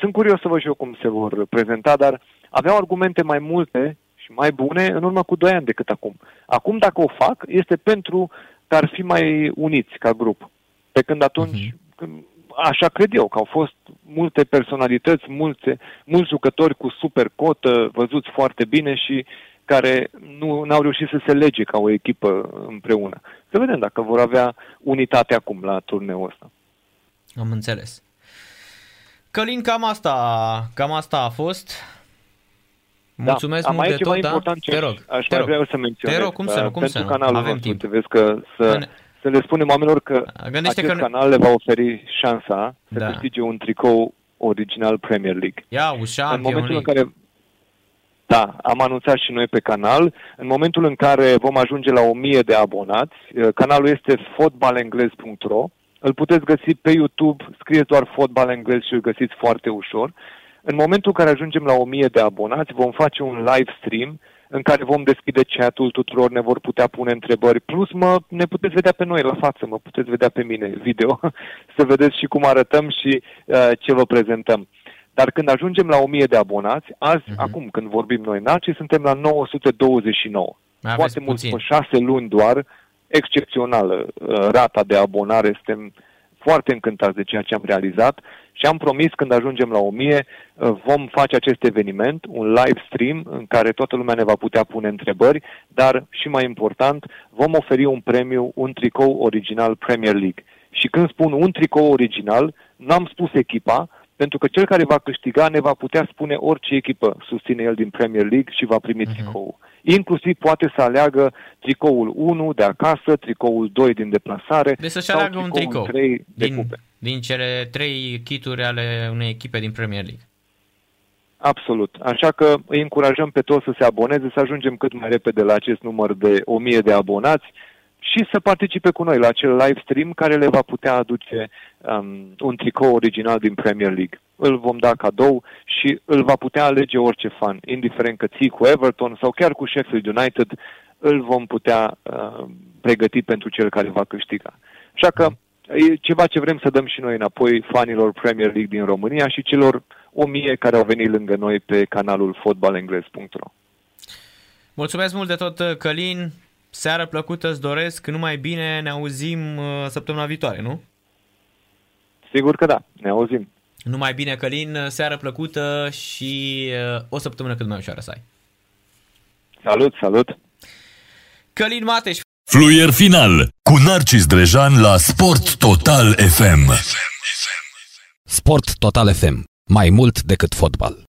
sunt curios să văd și eu cum se vor prezenta, dar aveau argumente mai multe și mai bune în urmă cu 2 ani decât acum. Acum, dacă o fac, este pentru că ar fi mai uniți ca grup. Pe când atunci, Mhm. când, așa cred eu, că au fost multe personalități, multe, mulți jucători cu super cotă, văzuți foarte bine și care nu au reușit să se lege ca o echipă împreună. Să vedem dacă vor avea unitate acum la turneul ăsta. Am înțeles. Călin, cam asta, cam asta a fost. Mulțumesc da. Am mult aici de ceva tot, da? important ce Te rog, aș te mai rog. vrea eu să menționez. Te rog, cum să nu, uh, cum pentru să nu? canalul Avem nostru, timp. Vezi că să, În- să le spunem oamenilor că Gândește acest că nu- canal le va oferi șansa să Da. câștige un tricou original Premier League. Ia, în Champion momentul în League. care da, am anunțat și noi pe canal. În momentul în care vom ajunge la 1000 de abonați, uh, canalul este fotbalenglez.ro. Îl puteți găsi pe YouTube, scrieți doar fotbal englez și îl găsiți foarte ușor. În momentul în care ajungem la 1000 de abonați, vom face un live stream în care vom deschide chat-ul tuturor, ne vor putea pune întrebări. Plus, mă, ne puteți vedea pe noi la față, mă puteți vedea pe mine <laughs> video, să vedeți și cum arătăm și uh, ce vă prezentăm. Dar când ajungem la 1000 de abonați, azi, Mhm. acum când vorbim noi în Arci, suntem la 929. Aveți Foarte mult, puțin. pe șase luni doar, excepțională uh, rata de abonare, suntem foarte încântați de ceea ce am realizat și am promis când ajungem la 1000 uh, vom face acest eveniment, un live stream în care toată lumea ne va putea pune întrebări, dar și mai important, vom oferi un premiu, un tricou original Premier League. Și când spun un tricou original, n-am spus echipa, pentru că cel care va câștiga ne va putea spune orice echipă susține el din Premier League și va primi Mhm. tricoul. Inclusiv poate să aleagă tricoul 1 de acasă, tricoul 2 din deplasare Deci să-și sau aleagă un tricoul tricou 3 de din, cupe. din cele trei kituri ale unei echipe din Premier League. Absolut. Așa că îi încurajăm pe toți să se aboneze, să ajungem cât mai repede la acest număr de 1000 de abonați și să participe cu noi la acel live stream care le va putea aduce um, un tricou original din Premier League. Îl vom da cadou și îl va putea alege orice fan, indiferent că ții cu Everton sau chiar cu Sheffield United, îl vom putea uh, pregăti pentru cel care va câștiga. Așa că e ceva ce vrem să dăm și noi înapoi fanilor Premier League din România și celor o mie care au venit lângă noi pe canalul fotbalengles.ro. Mulțumesc mult de tot, Călin. Seară plăcută îți doresc, numai bine, ne auzim uh, săptămâna viitoare, nu? Sigur că da, ne auzim. Numai bine, Călin, seară plăcută și uh, o săptămână cât mai ușoară să ai. Salut, salut! Călin Mateș, Fluier final cu Narcis Drejan la Sport Total FM. Sport Total FM. Mai mult decât fotbal.